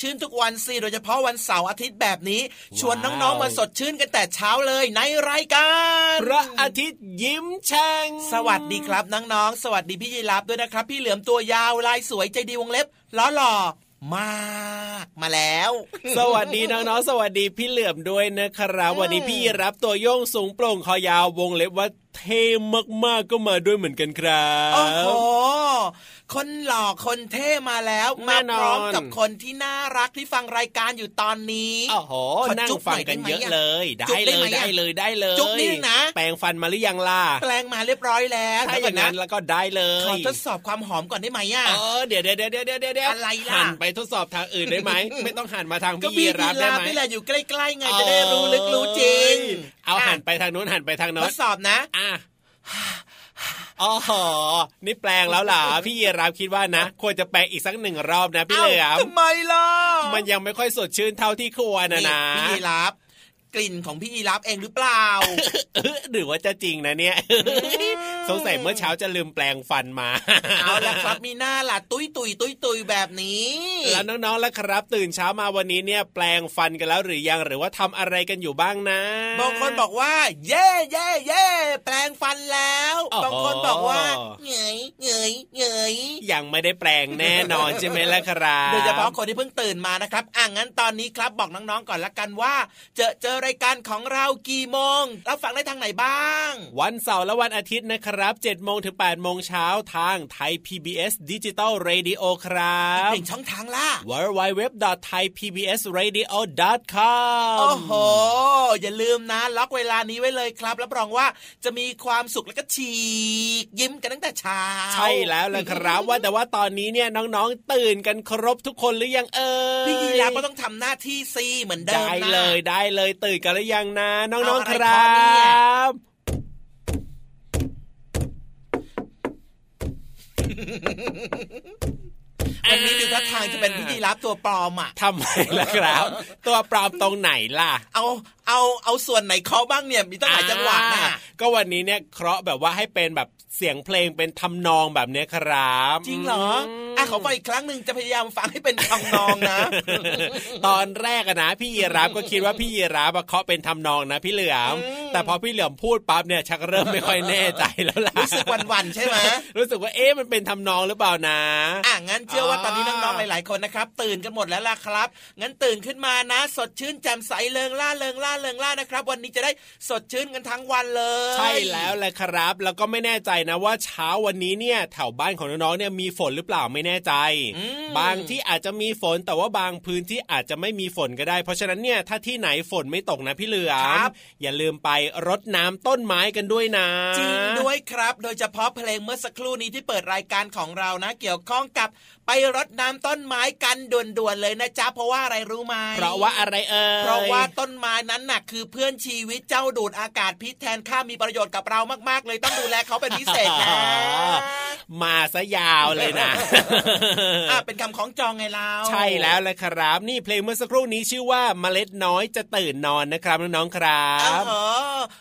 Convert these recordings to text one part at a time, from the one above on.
ชื่นทุกวันสิโดยเฉพาะวันเสาร์อาทิตย์แบบนี้ ชวนน้องๆมาสดชื่นกันแต่เช้าเลยในรายการพระอาทิตย์ยิ้มแฉ่งสวัสดีครับน้องๆสวัสดีพี่ยีรับด้วยนะครับ พี่เหลือมตัวยาวลายสวยใจดีวงเล็บล้อหล่อมากมาแล้ว สวัสดีน้องๆสวัสดีพี่เหลือมด้วยนะครับ วันนี้พี่รับตัวโยงสูงโปร่งคอยาววงเล็บว่าเท่มากๆก็มาด้วยเหมือนกันครับโอ้โห คนหล่อคนเท่มาแล้วมาพร้อมกับคนที่น่ารักที่ฟังรายการอยู่ตอนนี้โอ้โหนั่งฟังกันเยอะเลย ได้เลยได้เลยได้เลยจุ๊บนี่นะ แปลงฟันมาหรือยังล่ะแปลงมาเรียบร้อยแล้วถ้าอย่างนั้นแล้วก็ได้เลยขอทดสอบความหอมก่อนได้ไหมอะเออเดี๋ยวเดี๋ยวเดี๋ยวเดี๋ยวเดี๋ยวอะไรล่ะหันไปทดสอบทางอื่นได้ไหมไม่ต้องหันมาทางพี่รับได้ไหมพี่แหละอยู่ใกล้ๆไงจะได้รู้ลึกรู้จริง เอาหันไปทางนู้นหันไปทางโน้นทดสอบนะอะ อ๋อนี่แปลงแล้วล่ะพี่เยราคิดว่านะ ควรจะแปลงอีกสักหนึ่งรอบนะพี่เหลือมทำไมล่ะมันยังไม่ค่อยสดชื่นเท่าที่ควรนะนะพี่เยราบ กลิ่นของพี่ยีรับเองหรือเปล่าหรือว่าจะจริงนะเนี่ยสงสัยเมื่อเช้าจะลืมแปลงฟันมา เอาละครับมีหน้าล่ะตุ้ยตุยตุ้ยตุยแบบนี้ แล้วน้องๆแล้วครับ ตื่นเช้ามาวันนี้เนี่ยแปลงฟันกันแล้วหรือยังหรือว่าทำอะไรกันอยู่บ้างนะบางคนบอกว่า เย่เย่เย่แปรงฟันแล้วบางคนบอกว่าเหงยเหงยเหงยยังไม่ได้แปรงแน่นอนใช่ไหมล่ะครับโดยเฉพาะคนที่เพิ่งตื่นมานะครับอ่างั้นตอนนี้ครับบอกน้องๆก่อนละกันว่า เจอเจอรายการของเรากี่โมงรับฟังได้ทางไหนบ้าง วันเสาร์และวันอาทิตย์นะครับ7จ็ดโมงถึง8ปดโมงเช้าทางไทย PBS ดิจิตอลเรดิโอครับหนึ่งช่องทางล่ะ w w w t h a i p b s r a d i o com โอ้โห อย่าลืมนะล็อกเวลานี้ไว้เลยครับรับรองว่าจะมีความสุขแล้วก็ฉีกยิ้มกันตั้งแต่เช้า ใช่แล้วละครับ ว่าแต่ว่าตอนนี้เนี่ยน้องๆตื่นกันครบทุกคนหรือยังเอ่ยพี่ยีราก็ต้องทำหน้าที่ซีเหมือนเดิมนะได้เลยได้เลยตื่นกันหรือยังนะ น้องๆครับวันนี้ดูท่าทางจะเป็นพิธีรับตัวปลอมอะทำไมล่ะครับ ตัวปลอมตรงไหนล่ะ เอาเอาเอาส่วนไหนเคาะบ้างเนี่ยมีตั้งหลายจังหวะนะก็วันนี้เนี่ยเคราะห์แบบว่าให้เป็นแบบเสียงเพลงเป็นทำนองแบบนี้ครับ จริงเหรอ อะขอฟังอีกครั้งหนึ่งจะพยายามฟังให้เป็นทำนองนะ ตอนแรกนะพี่ยีรับก็คิดว่าพี่ยีรับเคาะเป็นทำนองนะพี่เหลือมแต่พอพี่เหลือมพูดปั๊บเนี่ยชักเริ่มไม่ค่อยแน่ใจแล้วล่ะรู้สึกวันๆใช่ไหมรู้สึกว่าเอ๊ะมันเป็นทำนองหรือเปล่านะอะงั้นเชื่อว่าตอนนี้น้องๆหลายๆคนนะครับ ตื่นกันหมดแล้วล่ะครับ งั้นตื่นขึ้นมานะ สดชื่นแจ่มใสเลิงล่าเลิงล่าเลิงล่านะครับ วันนี้จะได้สดชื่นกันทั้งวันเลย ใช่แล้วแหละครับ แล้วก็ไม่แน่ใจนะว่าเช้าวันนี้เนี่ยแถวบ้านของน้องๆเนี่ยมีฝนหรือเปล่าไม่แน่ใจ บางที่อาจจะมีฝนแต่ว่าบางพื้นที่อาจจะไม่มีฝนก็ได้ เพราะฉะนั้นเนี่ยถ้าที่ไหนฝนไม่ตกนะพี่เหลือมอย่าลืมไปรดน้ำต้นไม้กันด้วยนะจริงด้วยครับ โดยเฉพาะเพลงเมื่อสักครู่นี้ที่เปิดรายการของเรานะ เกี่ยวข้องกับไปรดน้ำต้นไม้กันด่วนๆเลยนะจ๊ะเพราะว่าอะไรรู้ไหมเพราะว่าอะไรเอ่ยเพราะว่าต้นไม้นั้นน่ะคือเพื่อนชีวิตเจ้าดูดอากาศพิษแทนข้ามีประโยชน์กับเรามากๆ เลยต้องดูแลเขาเป็นพิเศษนะมาซะยาวเลยนะอะเป็นคำของจองไงเราใช่แล้วแหละครับ นี่เพลงเมื่อสักครู่นี้ชื่อว่าเมล็ดน้อยจะตื่นนอนนะครับน้องๆครับอ๋อ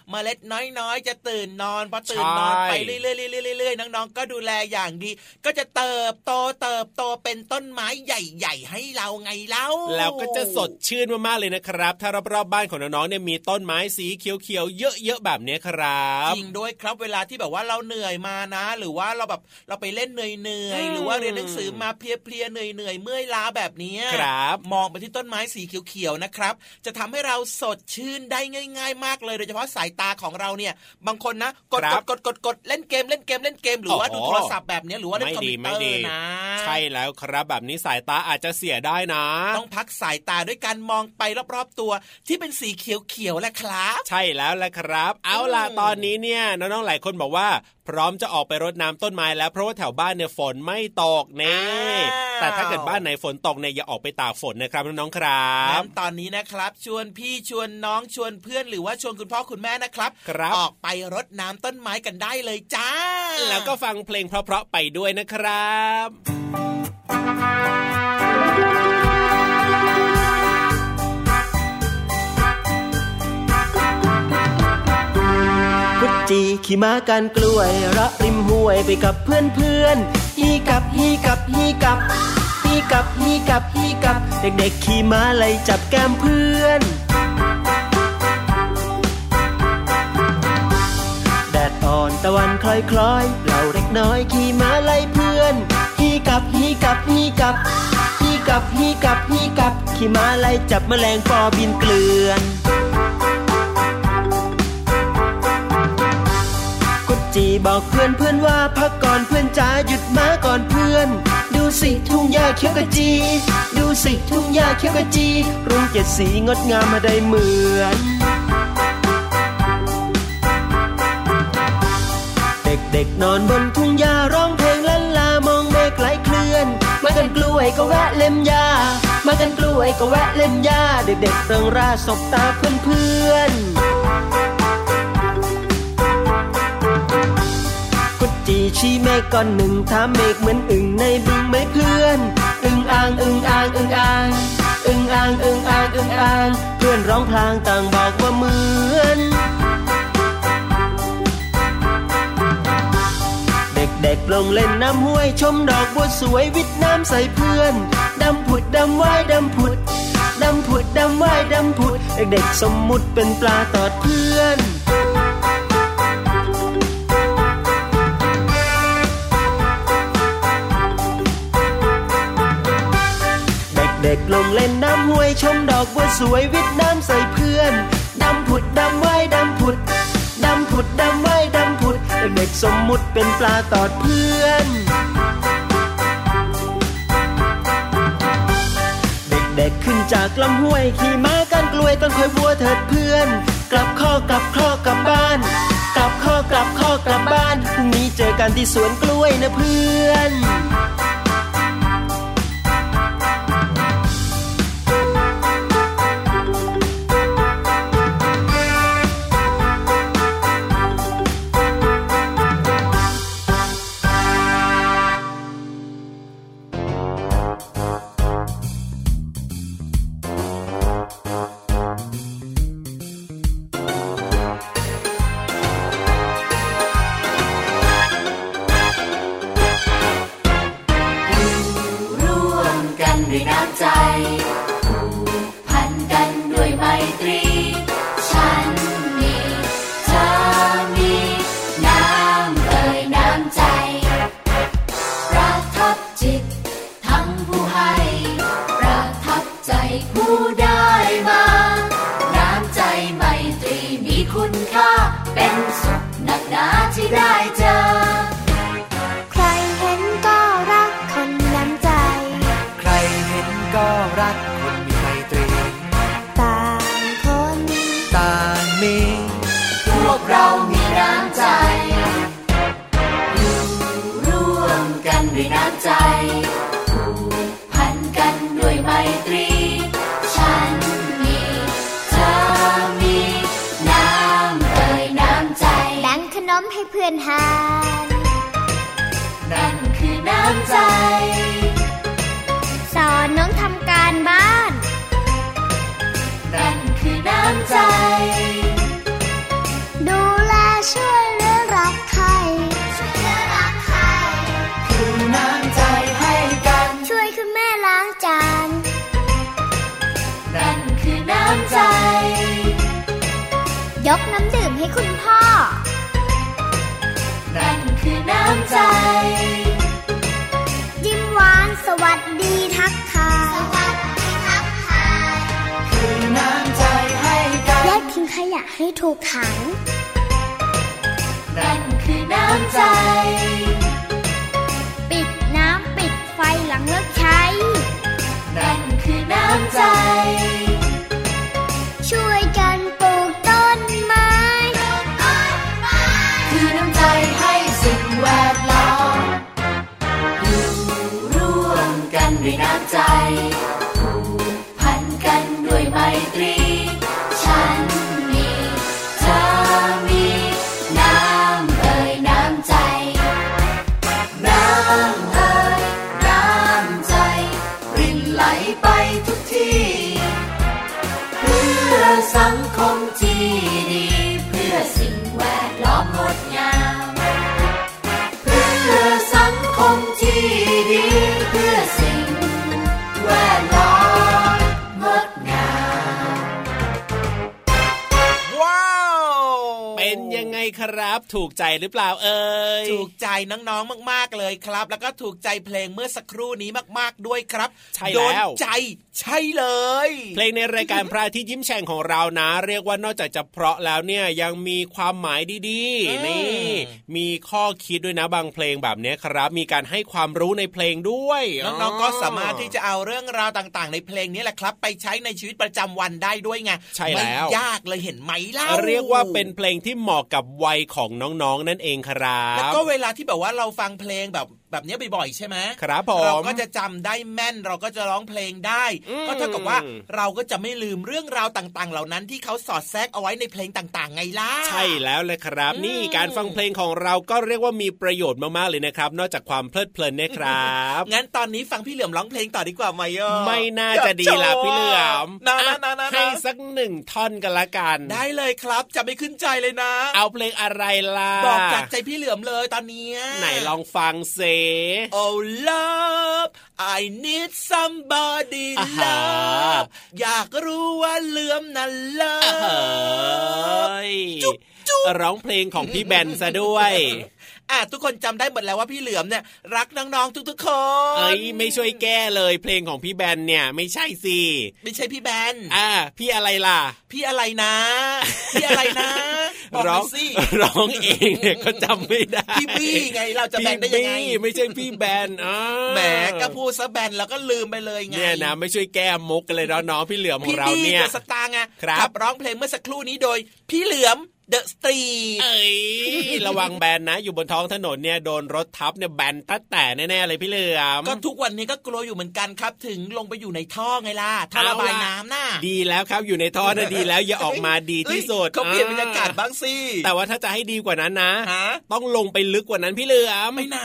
เมล็ดน้อยๆจะตื่นนอนพอตื่นนอนไปเรื่อยๆๆๆน้องๆก็ดูแลอย่างดี ก็จะเติบโตเติบโตเป็นต้นไม้ใหญ่ๆ ให้เราไงเล่าแล้วก็จะสดชื่นมากๆเลยนะครับ ถ้ารอบๆบ้านของน้องๆเนี่ยมีต้นไม้สีเขียวๆเยอะๆแบบนี้ครับจริงด้วยครับเวลาที่แบบว่าเราเหนื่อยมานะ หรือว่าเราแบบเราไปเล่นเหนื่อยๆหรือว่าเรียนหนังสือมาเพลียๆเหนื่อยๆเมื่อยล้าแบบนี้ครับมองไปที่ต้นไม้สีเขียวๆนะครับ จะทำให้เราสดชื่นได้ง่าย ๆ มากเลยโดยเฉพาะสายตาของเราเนี่ย บางคนนะกดกดกดกดกดเล่นเกมเล่นเกมเล่นเกมหรือว่าดูโทรศัพท์แบบนี้หรือว่าเล่นคอมพิวเตอร์นะใช่แล้วครับ แบบนี้สายตาอาจจะเสียได้นะ ต้องพักสายตาด้วยการมองไปรอบๆตัว ที่เป็นสีเขียวๆแหละครับ ใช่แล้วแหละครับ เอาล่ะตอนนี้เนี่ยน้องๆหลายคนบอกว่า พร้อมจะออกไปรดน้ำต้นไม้แล้วเพราะว่าแถวบ้านเนี่ยฝนไม่ตกเน่แต่ถ้าเกิดบ้านไหนฝนตกเนี่ยอย่าออกไปตากฝนนะครับน้องๆครับตอนนี้นะครับ ชวนพี่ชวนน้องชวนเพื่อนหรือว่าชวนคุณพ่อคุณแม่นะครับครับออกไปรดน้ำต้นไม้กันได้เลยจ้า แล้วก็ฟังเพลงเพราะๆไปด้วยนะครับ จีขี่ม้ากันกล้วยระริมห้วยไปกับเพื่อนเพื่อนฮีกับฮีกับฮีกับฮีกับฮีกับฮีกับ เด็กๆขี่ม้าไล่จับแก้มเพื่อนแดดอ่อนตะวันคล้อยคล้อยเราเด็กน้อยขี่ม้าไล่เพื่อนฮีกับฮีกับฮีกับฮีกับฮีกับฮีกับขี่ม้าไล่จับแมลงปอบินเกลื่อน จีบอกเพื่อนเพื่อนว่าพักก่อนเพื่อนจ๋าหยุดมาก่อนเพื่อน ดูสิทุ่งหญ้าเขียวกะจี ดูสิทุ่งหญ้าเขียวกะจีรุ้งเจ็ดสีงดงามมาได้เหมือนเด็กๆนอนบนทุ่งหญ้าร้องเพลงลันลามองเมฆไหลเคลื่อน มากันกล้วยก็แวะเล่มหญ้ามากันกล้วยก็แวะเล่มหญ้าเด็กๆเริงร่าสบตาเพื่อนๆ ชี้เมฆก้อนหนึ่งถามเมฆเหมือนอึ่งในบึงไม่เพื่อน อึ่งอ่างอึ่งอ่างอึ่งอ่างอึ่งอ่างอึ่งอ่างอึ่งอ่างเพื่อนร้องพลางต่างบอกว่าเหมือนเด็กๆลงเล่นน้ำห้วยชมดอกบัวสวยวิทน้ำใส่เพื่อนดำผุดดำว่ายดำผุดดำผุดดำว่ายดำผุด เด็กๆสมมุติเป็นปลาตอดเพื่อน ลมเล่นน้ำห้วยชมดอกบัวสวยวิดน้ำใส่เพื่อนดำผุดดำว่ายดำผุดดำผุดดำว่ายดำผุดเด็กๆสมมุติเป็นปลาตอดเพื่อน เด็กๆขึ้นจากลำห้วยขี่ม้ากันกล้วยต้นคอยวัวเถิดเพื่อน กลับข้อกลับข้อกลับบ้าน กลับข้อกลับข้อกลับบ้านพรุ่งนี้เจอกันที่สวนกล้วยนะเพื่อน อนหานนั่นคือน้ำใจ สอนน้องทำการบ้าน นั่นคือน้ำใจ ดูแลช่วยเหลือรักใครช่วยเหลือรักใครคือน้ำใจให้กัน ช่วยคุณแม่ล้างจาน นั่นคือน้ำใจ ยกน้ำดื่มให้คุณำใจ ยิ้มหวานสวัสดีทักทายสวัสดีทักทายคือน้ำใจให้กันแยกทิ้งขยะให้ถูกถัง นั่นคือน้ำใจ ปิดน้ำปิดไฟหลังเลิกใช้ นั่นคือน้ำใจ ง ถูกใจหรือเปล่าเอ่ยถูกใจน้องๆมาก ๆเลยครับ แล้วก็ถูกใจเพลงเมื่อสักครู่นี้มากๆด้วยครับใช่โดแล้นวใจใช่เลย เพลงในรายการพระอาที่ยิ้มแฉ่งของเรานะ เรียกว่านอกจากจะเพราะแล้วเนี่ยยังมีความหมายดีอืมๆนี่มีข้อคิดด้วยนะบางเพลงแบบเนี้ยครับ มีการให้ความรู้ในเพลงด้วยน้องๆก็สามารถที่จะเอาเรื่องราวต่างๆ ในเพลงนี้แหละครับ ไปใช้ในชีวิตประจำวันได้ด้วยไงใช่แล้วไม่ยากเลยเห็นไหมเล่าเรียกว่าเป็นเพลงที่เหมาะกับวัยของน้องๆนั่นเองครับแล้วก็เวลาที่แบบว่าเราฟังเพลงแบบ แบบเนี้ยบ่อยๆใช่ไหมครับผมเราก็จะจำได้แม่นเราก็จะร้องเพลงได้อืมก็เท่ากับว่าเราก็จะไม่ลืมเรื่องราวต่างๆ เหล่านั้นที่เขาสอดแทรกเอาไว้ในเพลงต่างๆ ไงล่ะใช่แล้วเลยครับอืมนี่การฟังเพลงของเราก็เรียกว่ามีประโยชน์มากๆเลยนะครับ นอกจากความเพลิดเพลินเนะครับงั้นตอนนี้ฟังพี่เหลือมร้องเพลงต่อดีกว่าไหมอะไม่น่าจะดีล่ะพี่เหลือมนะอะนะนะให้นะสักหนึ่งท่อนกันละกัน ได้เลยครับจะไม่ขึ้นใจเลยนะ เอาเพลงอะไรล่ะบอกจากใจพี่เหลือมเลยตอนเนี้ยไหนลองฟังเซ Oh love I need somebody love อยากรู้ว่าเลื่อมนั้นเลิฟจุ๊บจุ๊บร้องเพลงของพี่แบนซะด้วย อะทุกคนจำได้หมดแล้วว่าพี่เหลือมเนี่ยรักน้องๆทุกๆคนเอ้ยไม่ช่วยแก้เลย เพลงของพี่แบนเนี่ยไม่ใช่สิไม่ใช่พี่แบนอ่าพี่อะไรล่ะ พี่อะไรนะ พี่อะไรนะร้องสิร้องเองเนี่ยก็จำไม่ได้พี่บี้ไงเราจะแบนได้ยังไงไม่ใช่พี่แบนอ๋อแหมก็พูดซะแบนแล้วก็ลืมไปเลยไงเนี่ยนะไม่ช่วยแก้มุกกันเลยน้องๆพี่เหลือมของเราเนี่ยพี่บี้สตางค์ไงครับร้องเพลงเมื่อสักครู่นี้โดย พี่เหลือม เดอะสตรีเอ้ยระวังแบนนะ อยู่บนท้องถนนเนี่ยโดนรถทับเนี่ยแบนตั้แต่แน่ๆเลยพี่เหลือมก็ทุกวันนี้ก็กลัวอยู่เหมือนกันครับ ถึงลงไปอยู่ในท่อไงล่ะท่อระบายน้ำน่ะดีแล้วครับอยู่ในท่อน่ะดีแล้วอย่าออกมาดีที่สุดเขาเปลี่ยนบรรยากาศบ้างสิแต่ว่าถ้าจะให้ดีกว่านั้นนะ ต้องลงไปลึกกว่านั้นพี่เหลือมไปไหน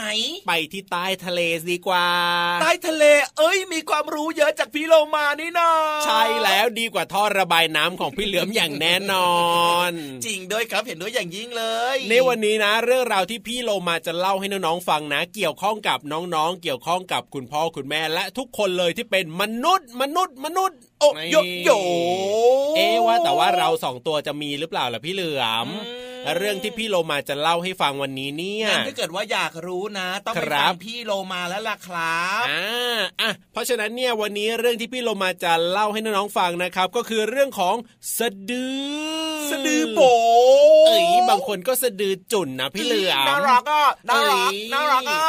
ไปที่ใต้ทะเลดีกว่าใต้ทะเล เอ้ย มีความรู้เยอะจากพี่โลมานี่นาใช่แล้วดีกว่าท่อระบายน้ำของพี่เหลือมอย่างแน่นอน จริงด้วยครับ เห็นด้วยอย่างยิ่งเลย ในวันนี้นะ เรื่องราวที่พี่โลมาจะเล่าให้น้องๆฟังนะ เกี่ยวข้องกับน้องๆ เกี่ยวข้องกับคุณพ่อคุณแม่และทุกคนเลยที่เป็นมนุษย์มนุษย์มนุษย์ โอ้โยโยเอ๊ว่าแต่ว่าเราสองตัวจะมีหรือเปล่าล่ะพี่เหลือมเรื่องที่พี่โลมาจะเล่าให้ฟังวันนี้เนี่ยถ้าเกิดว่าอยากรู้นะ ต้องไปฟังพี่โลมาแล้วล่ะครับอ่าอะเพราะฉะนั้นเนี่ยวันนี้เรื่องที่พี่โลมาจะเล่าให้น้องๆฟังนะครับ ก็คือเรื่องของสะดือสะดือโบเอ้ยบางคนก็สะดือจุ่นนะพี่เหลือมน่ารักอะน่ารักน่ารักอะ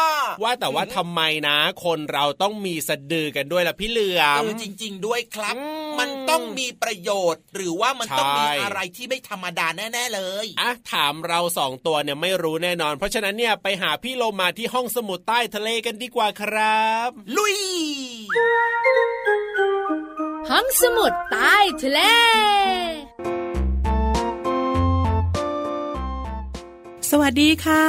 ว่าแต่ว่าทำไมนะ คนเราต้องมีสะดือกันด้วยล่ะพี่เหลือมจริง ๆ ด้วยครับมันต้องมีประโยชน์ หรือว่ามันต้องมีอะไรที่ไม่ธรรมดาแน่ ๆ เลยอะถามเราสองตัวเนี่ยไม่รู้แน่นอน เพราะฉะนั้นเนี่ยไปหาพี่โลมาที่ห้องสมุดใต้ทะเลกันดีกว่าครับ ลุย ห้องสมุดใต้ทะเลสวัสดีค่ะ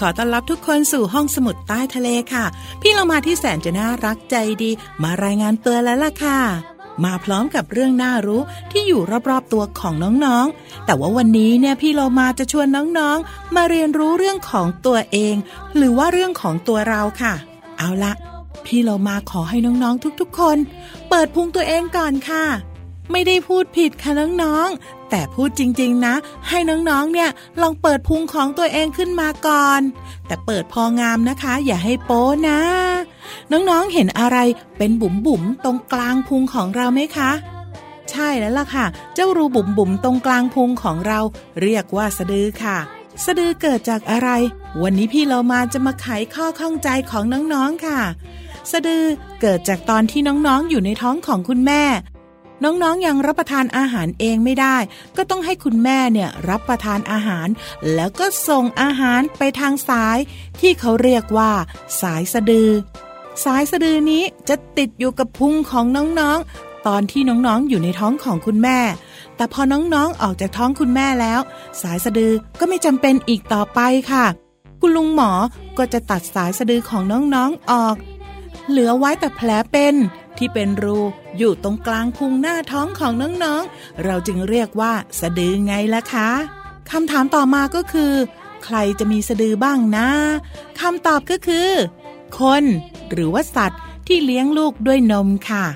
ขอต้อนรับทุกคนสู่ห้องสมุดใต้ทะเลค่ะ พี่เรามาที่แสนจะน่ารักใจดี มารายงานตัวแล้วล่ะค่ะ มาพร้อมกับเรื่องน่ารู้ที่อยู่รอบๆตัวของน้องๆ แต่ว่าวันนี้เนี่ยพี่เรามาจะชวนน้องๆ มาเรียนรู้เรื่องของตัวเอง หรือว่าเรื่องของตัวเราค่ะ เอาละพี่เรามาขอให้น้องๆทุกๆ คน เปิดพุงตัวเองก่อนค่ะ ไม่ได้พูดผิดค่ะน้องๆ แต่พูดจริงๆนะ ให้น้องๆ เนี่ยลองเปิดพุงของตัวเองขึ้นมาก่อน แต่เปิดพองามนะคะ อย่าให้โป้นะ น้องๆ เห็นอะไรเป็นบุ๋มบุ๋มตรงกลางพุงของเราไหมคะ ใช่แล้วล่ะค่ะ เจ้ารูบุ๋มบุ๋มตรงกลางพุงของเรา เรียกว่าสะดือค่ะ สะดือเกิดจากอะไร วันนี้พี่เรามาจะมาไขข้อข้องใจของน้องๆ ค่ะ สะดือเกิดจากตอนที่น้องๆ อยู่ในท้องของคุณแม่ น้องๆ ยังรับประทานอาหารเองไม่ได้ ก็ต้องให้คุณแม่เนี่ยรับประทานอาหาร แล้วก็ส่งอาหารไปทางสาย ที่เขาเรียกว่า สายสะดือ สายสะดือนี้จะติดอยู่กับพุงของน้องๆ ตอนที่น้องๆ อยู่ในท้องของคุณแม่ แต่พอน้องๆ ออกจากท้องคุณแม่แล้ว สายสะดือก็ไม่จำเป็นอีกต่อไปค่ะ คุณลุงหมอก็จะตัดสายสะดือของน้องๆ ออก เหลือไว้แต่แผลเป็นที่เป็นรูอยู่ตรงกลางพุงหน้าท้องของน้องๆ เราจึงเรียกว่าสะดือไงล่ะคะคำถามต่อมาก็คือ ใครจะมีสะดือบ้างนะคำตอบก็คือ คนหรือว่าสัตว์ที่เลี้ยงลูกด้วยนมค่ะ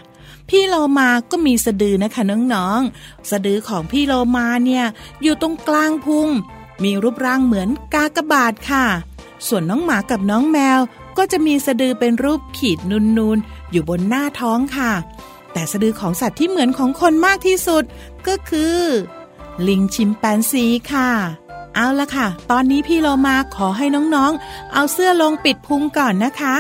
พี่โลมาก็มีสะดือนะคะน้องๆ สะดือของพี่โลมาเนี่ยอยู่ตรงกลางพุง มีรูปร่างเหมือนกากบาทค่ะ ส่วนน้องหมากับน้องแมวก็จะมีสะดือเป็นรูปขีดนูนๆ อยู่บนหน้าท้องค่ะ แต่สะดือของสัตว์ที่เหมือนของคนมากที่สุดก็คือ ลิงชิมแปนซีค่ะ เอาละค่ะ ตอนนี้พี่โลมาขอให้น้องๆ เอาเสื้อลงปิดพุงก่อนนะคะ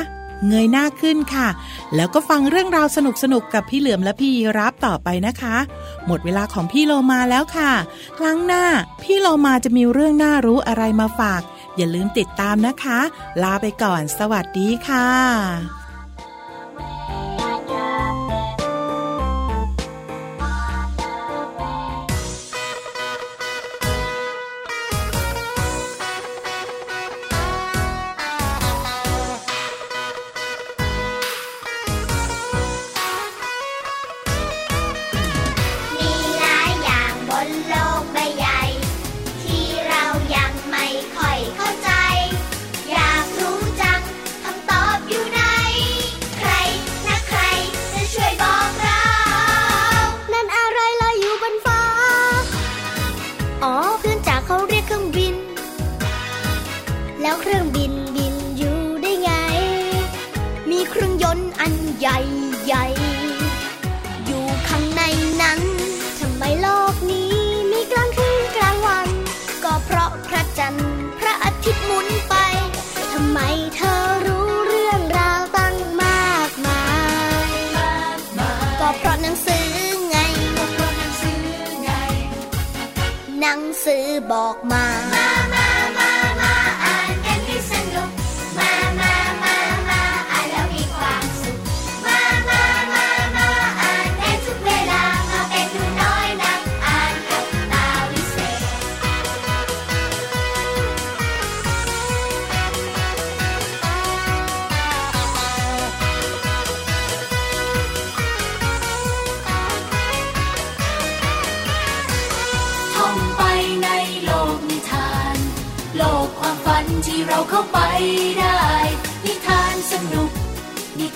เงยหน้าขึ้นค่ะ แล้วก็ฟังเรื่องราวสนุกๆกับพี่เหลือมและพี่รับต่อไปนะคะ หมดเวลาของพี่โลมาแล้วค่ะ ครั้งหน้า พี่โลมาจะมีเรื่องน่ารู้อะไรมาฝาก อย่าลืมติดตามนะคะ ลาไปก่อน สวัสดีค่ะ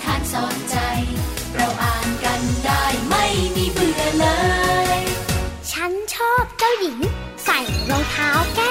ทานสอนใจ เราอ่านกันได้ไม่มีเบื่อเลย ฉันชอบเจ้าหญิง ใส่รองเท้าแก้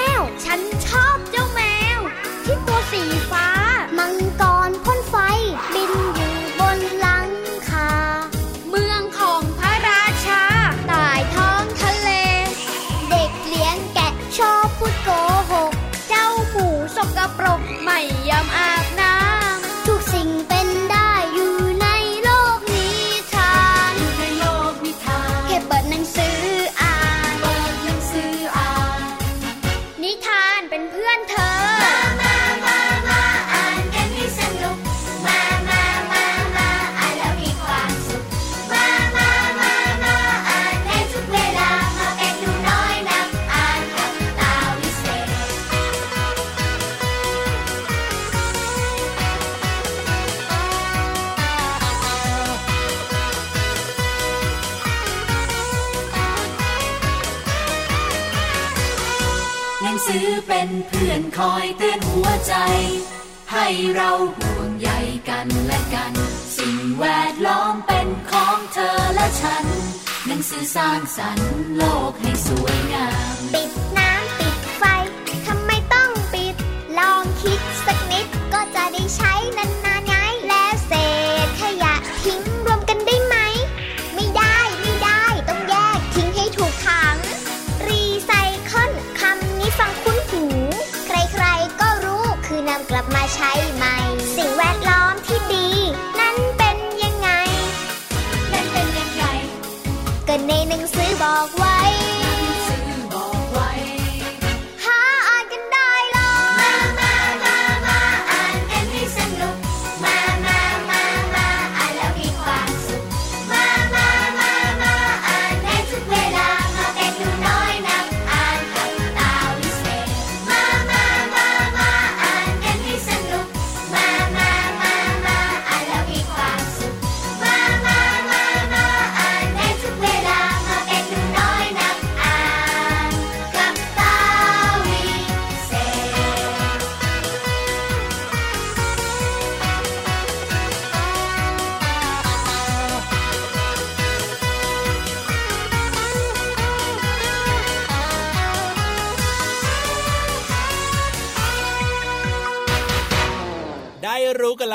อนคอยเตือนหัวใจ ให้เราห่วงใยกันและกัน สิ่งแวดล้อมเป็นของเธอและฉัน หนังสือสร้างสรรค์โลกให้สวยงาม งสือบอกไว้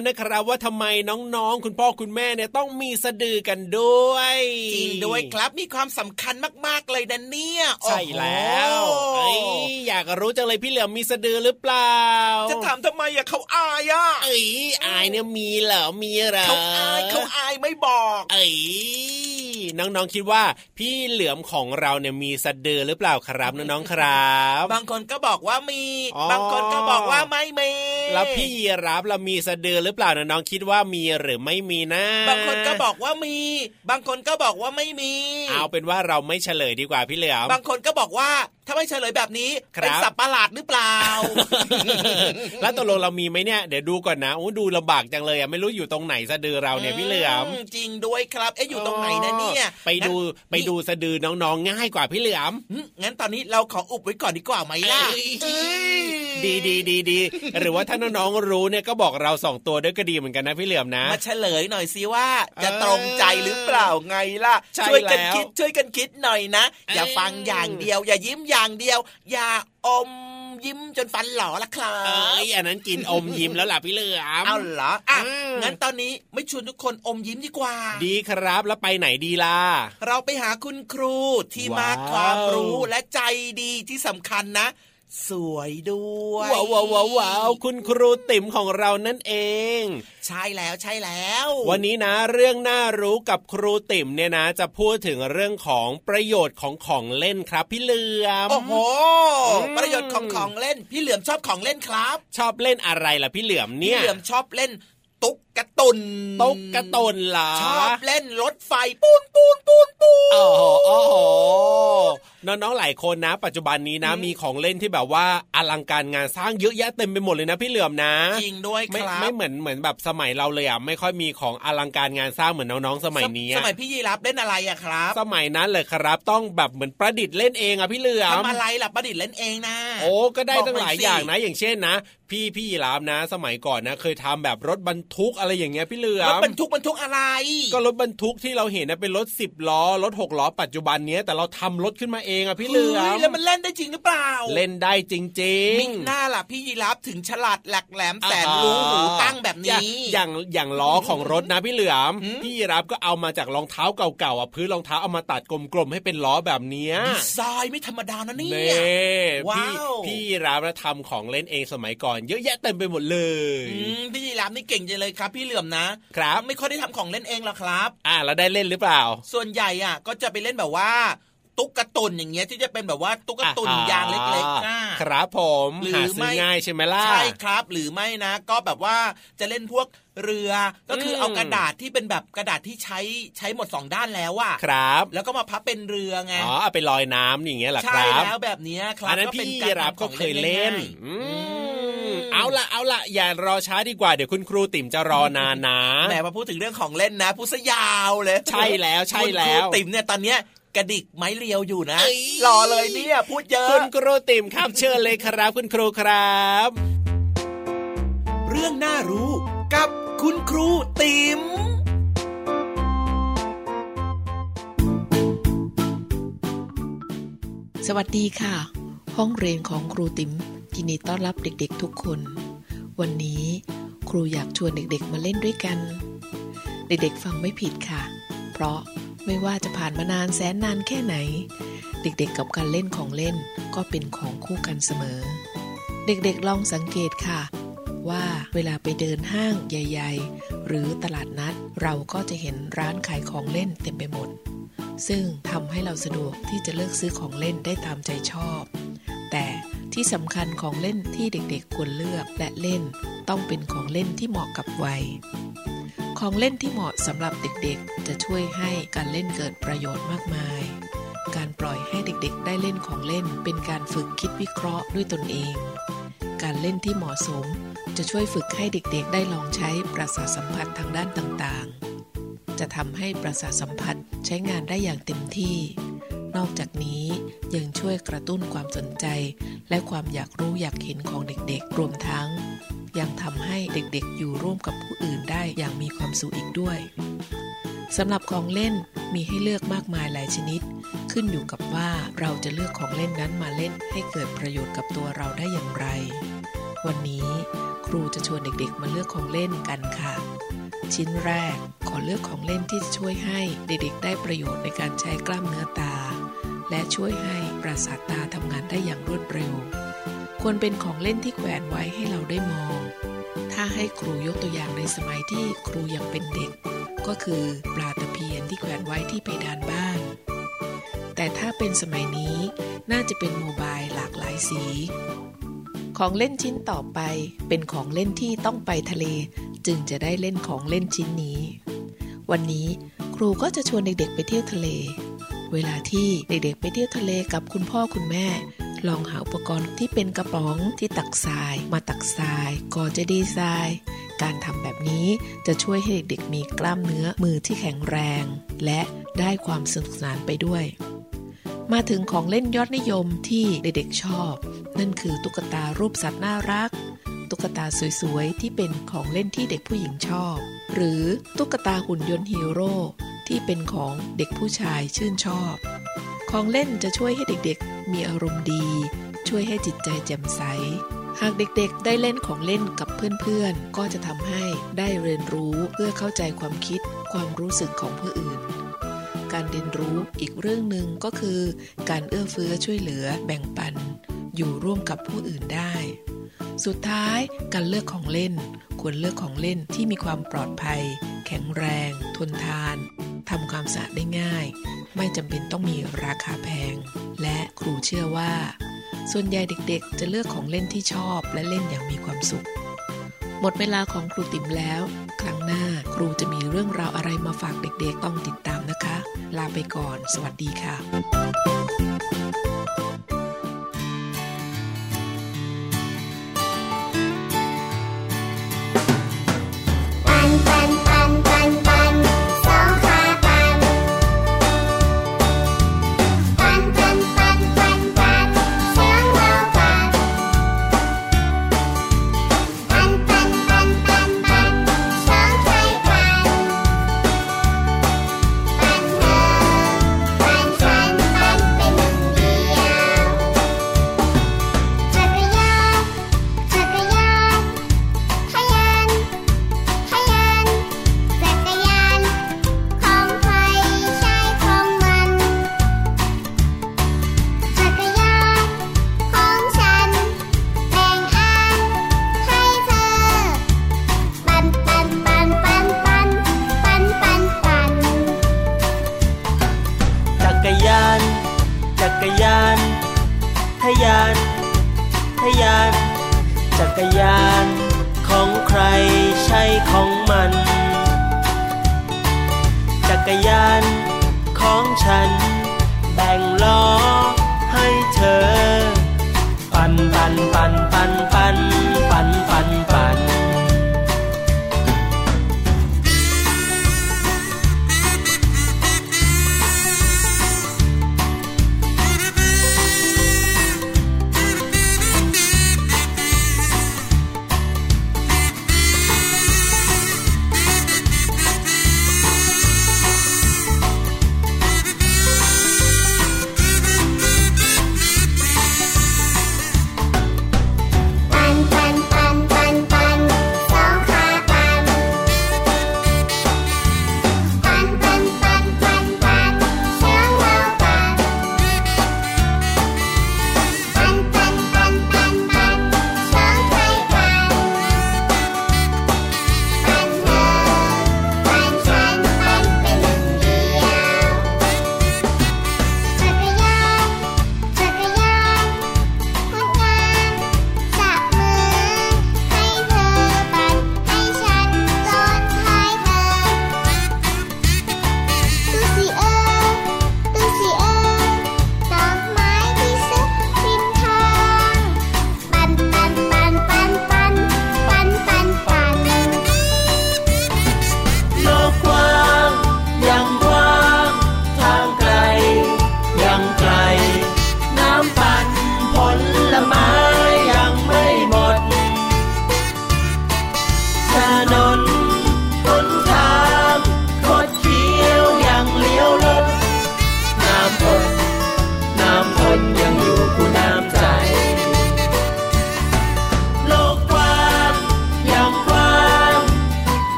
แล้วนะครับว่าทำไมน้องๆ คุณพ่อคุณแม่เนี่ยต้องมีสะดือกันด้วยจริงด้วยครับมีความสำคัญมากๆเลยนะเนี่ยใช่แล้วโอ้โหเอ้ยอยากรู้จังเลยพี่เหลือมมีสะดือหรือเปล่า จะถามทำไมอะเขาอายอะเอ้ยอายเนี่ยมีเหรอมีเหรอเขาอายเขาอายไม่บอกเอ้ยน้องๆคิดว่าพี่เหลือมของเราเนี่ยมีสะดือหรือเปล่าครับน้องๆครับ บางคนก็บอกว่ามีอ๋อบางคนก็บอกว่าไม่มีแล้วพี่ยีรับเรามีสะดือหรือเปล่าน้องๆคิดว่ามีหรือไม่มีนะ บางคนก็บอกว่ามี บางคนก็บอกว่าไม่มี เอาเป็นว่าเราไม่เฉลยดีกว่าพี่เหลือมบางคนก็บอกว่าถ้าไม่เฉลยแบบนี้ครับเป็นสัตว์ประหลาดหรือเปล่า แล้วตกลงเรามีไหมเนี่ยเดี๋ยวดูก่อนนะโอ้ดูลำบากจังเลยอะไม่รู้อยู่ตรงไหนสะดือเราเนี่ยพี่เหลือมจริงด้วยครับเอ๊ะอยู่ตรงไหนนะเนี่ยไปดูงั้นไปดูสะดือน้องๆ ง่ายกว่าพี่เหลือมหึงั้นตอนนี้เราขออุบไว้ก่อนดีกว่าไหมล่ะเอ้ยดีดีดีดีหรือว่าถ้าน้องๆรู้เนี่ยก็บอกเราสองตัวด้วยก็ดีเหมือนกันนะพี่เหลือมนะมาเฉลยหน่อยสิว่า จะเออตรงใจหรือเปล่าไงล่ะใช่ช่วยกันแล้วคิดช่วยกันคิดหน่อยนะ อย่าเออฟังอย่างเดียวอย่ายิ้มอย่างเดียว อย่าอมยิ้มจนฟันหล่อละครับเอ้ยอันนั้นกินอมยิ้มแล้วล่ะพี่เหลือมเอาเหรออะอืมงั้นตอนนี้ไม่ชวนทุกคนอมยิ้มดีกว่า ดีครับแล้วไปไหนดีล่ะเราไปหาคุณครูที่ว้ามากความรู้และใจดีที่สำคัญนะ สวยด้วยว้าวว้าวว้าวคุณครูติ๋มของเรานั่นเอง ใช่แล้วใช่แล้ว วันนี้นะเรื่องน่ารู้กับครูติ๋มเนี่ยนะ จะพูดถึงเรื่องของประโยชน์ของของเล่นครับ พี่เหลือมโอ้โหประโยชน์ของของเล่น พี่เหลือมชอบของเล่นครับ ชอบเล่นอะไรล่ะพี่เหลือมเนี่ยพี่เหลือมชอบเล่นตุ๊ก กระตุนตุ๊กกระตุนเหรอชอบเล่นรถไฟปูนปูนปูนปูนโอ้โหโอ้โหน้องๆหลายคนนะ ปัจจุบันนี้นะ มีของเล่นที่แบบว่าอลังการงานสร้างเยอะแยะเต็มไปหมดเลยนะพี่เหลือมนะจริงด้วยครับไม่เหมือนเหมือนแบบสมัยเราเลยอะไม่ค่อยมีของอลังการงานสร้างเหมือนน้องๆสมัยนี้สมัยพี่ยีรับเล่นอะไรอะครับ สมัยนั้นเลยครับ ต้องแบบเหมือนประดิษฐ์เล่นเองอะพี่เหลือมทำอะไรล่ะประดิษฐ์เล่นเองนะ โอ้ก็ได้ตั้งหลายอย่างนะ อย่างเช่นนะ พี่พี่ยีรับนะ สมัยก่อนนะ เคยทำแบบรถบรรทุกอะไรอย่างเงี้ยพี่เหลือมรถบรรทุกบรรทุกอะไร ก็รถบรรทุกที่เราเห็นนะเป็นรถสิบล้อรถหกล้อปัจจุบันนี้แต่เราทำรถขึ้นมาเองอะพี่เหลือมแล้วมันเล่นได้จริงหรือเปล่า เล่นได้จริงๆมิหน้าล่ะพี่ยีรับถึงฉลาดแหลกแหลมแสนรู้หูตั้งแบบนี้อย่างอย่างล้อของรถนะพี่เหลือมพี่ยีรับก็เอามาจากรองเท้าเก่าๆอะพื้นรองเท้าเอามาตัดกลมๆให้เป็นล้อแบบนี้ดีไซน์ไม่ธรรมดานะนี่ว้าวพี่ยีรับทำของเล่นเองสมัยก่อน เยอะแยะเต็มไปหมดเลยพี่ยีรับนี่เก่งจังเลยครับพี่เหลือมนะครับ ไม่ค่อยได้ทำของเล่นเองหรอกครับ อ่าแล้วได้เล่นหรือเปล่า ส่วนใหญ่อะก็จะไปเล่นแบบว่า ตุ๊กตุนอย่างเงี้ยที่จะเป็นแบบว่าตุ๊กตุนยางเล็กๆนะครับผมหรือไม่ง่ายใช่ไหมล่ะใช่ครับ หรือไม่นะ ก็แบบว่าจะเล่นพวกเรือก็คือเอากระดาษที่เป็นแบบกระดาษที่ใช้ใช้หมดสองด้านแล้วอะครับ แล้วก็มาพับเป็นเรือไงอ๋อเอาไปลอยน้ำอย่างเงี้ยหรอครับใช่แล้วแบบนี้ครับอันนั้นพี่รับก็เคยเล่นเอาละเอาละอย่ารอช้าดีกว่าเดี๋ยวคุณครูติ๋มจะรอนานนะแหมมาพูดถึงเรื่องของเล่นนะพูดซะยาวเลย ใช่แล้วใช่แล้วติ๋มเนี่ยตอนเนี้ย กระดิกไม้เรียวอยู่นะรอเลยเนี่ยพูดเยอะคุณครูติ่มครับเชิญเลยครับคุณครูครับ เรื่องน่ารู้กับคุณครูติ่มสวัสดีค่ะ ห้องเรียนของครูติ๋มยินดีต้อนรับเด็กๆทุกคน วันนี้ครูอยากชวนเด็กๆมาเล่นด้วยกัน เด็กๆฟังไม่ผิดค่ะ เพราะ ไม่ว่าจะผ่านมานานแสนนานแค่ไหน เด็กๆกับการเล่นของเล่นก็เป็นของคู่กันเสมอ เด็กๆลองสังเกตค่ะ ว่าเวลาไปเดินห้างใหญ่ ๆ หรือตลาดนัดเราก็จะเห็นร้านขายของเล่นเต็มไปหมด ซึ่งทำให้เราสะดวกที่จะเลือกซื้อของเล่นได้ตามใจชอบ แต่ที่สำคัญของเล่นที่เด็กๆควรเลือกและเล่น ต้องเป็นของเล่นที่เหมาะกับวัย ของเล่นที่เหมาะสำหรับเด็กๆ จะช่วยให้การเล่นเกิดประโยชน์มากมาย การปล่อยให้เด็กๆ ได้เล่นของเล่นเป็นการฝึกคิดวิเคราะห์ด้วยตนเอง การเล่นที่เหมาะสม จะช่วยฝึกให้เด็กๆ ได้ลองใช้ประสาทสัมผัสทางด้านต่างๆ จะทำให้ประสาทสัมผัสใช้งานได้อย่างเต็มที่ นอกจากนี้ยังช่วยกระตุ้นความสนใจ และความอยากรู้อยากเห็นของเด็กๆ รวมทั้ง ยังทำให้เด็กๆ อยู่ร่วมกับผู้อื่นได้อย่างมีความสุขอีกด้วยสำหรับของเล่นมีให้เลือกมากมายหลายชนิด ขึ้นอยู่กับว่าเราจะเลือกของเล่นนั้นมาเล่นให้เกิดประโยชน์กับตัวเราได้อย่างไร วันนี้ครูจะชวนเด็กๆ มาเลือกของเล่นกันค่ะ ชิ้นแรกขอเลือกของเล่นที่จะช่วยให้เด็กๆ ได้ประโยชน์ในการใช้กล้ามเนื้อตา และช่วยให้ประสาทตาทำงานได้อย่างรวดเร็ว ควรเป็นของเล่นที่แขวนไว้ให้เราได้มอง ถ้าให้ครูยกตัวอย่างในสมัยที่ครูยังเป็นเด็ก ก็คือปลาตะเพียนที่แขวนไว้ที่เพดานบ้าน แต่ถ้าเป็นสมัยนี้น่าจะเป็นโมบายหลากหลายสี ของเล่นชิ้นต่อไปเป็นของเล่นที่ต้องไปทะเล จึงจะได้เล่นของเล่นชิ้นนี้ วันนี้ครูก็จะชวนเด็กๆไปเที่ยวทะเล เวลาที่เด็กๆไปเที่ยวทะเลกับคุณพ่อคุณแม่ ลองหาอุปกรณ์ที่เป็นกระป๋องที่ตักทราย มาตักทรายก่อจะดีทราย การทำแบบนี้จะช่วยให้เด็กๆมีกล้ามเนื้อมือที่แข็งแรง และได้ความสนุกสนานไปด้วย มาถึงของเล่นยอดนิยมที่เด็กๆชอบ นั่นคือตุ๊กตารูปสัตว์น่ารัก ตุ๊กตาสวยๆที่เป็นของเล่นที่เด็กผู้หญิงชอบ หรือตุ๊กตาหุ่นยนต์ฮีโร่ที่เป็นของเด็กผู้ชายชื่นชอบ ของเล่นจะช่วยให้เด็กๆ มีอารมณ์ดี ช่วยให้จิตใจแจ่มใส หากเด็กๆ ได้เล่นของเล่นกับเพื่อนๆ ก็จะทำให้ได้เรียนรู้เพื่อเข้าใจความคิด ความรู้สึกของผู้อื่น การเรียนรู้อีกเรื่องหนึ่งก็คือ การเอื้อเฟื้อช่วยเหลือแบ่งปัน อยู่ร่วมกับผู้อื่นได้ สุดท้ายการเลือกของเล่น ควรเลือกของเล่นที่มีความปลอดภัย แข็งแรง ทนทานทำความสะอาดได้ง่าย ไม่จำเป็นต้องมีราคาแพง และครูเชื่อว่า ส่วนใหญ่เด็กๆ จะเลือกของเล่นที่ชอบและเล่นอย่างมีความสุข หมดเวลาของครูติ๋มแล้ว ครั้งหน้าครูจะมีเรื่องราวอะไรมาฝากเด็กๆ ต้องติดตามนะคะ ลาไปก่อน สวัสดีค่ะ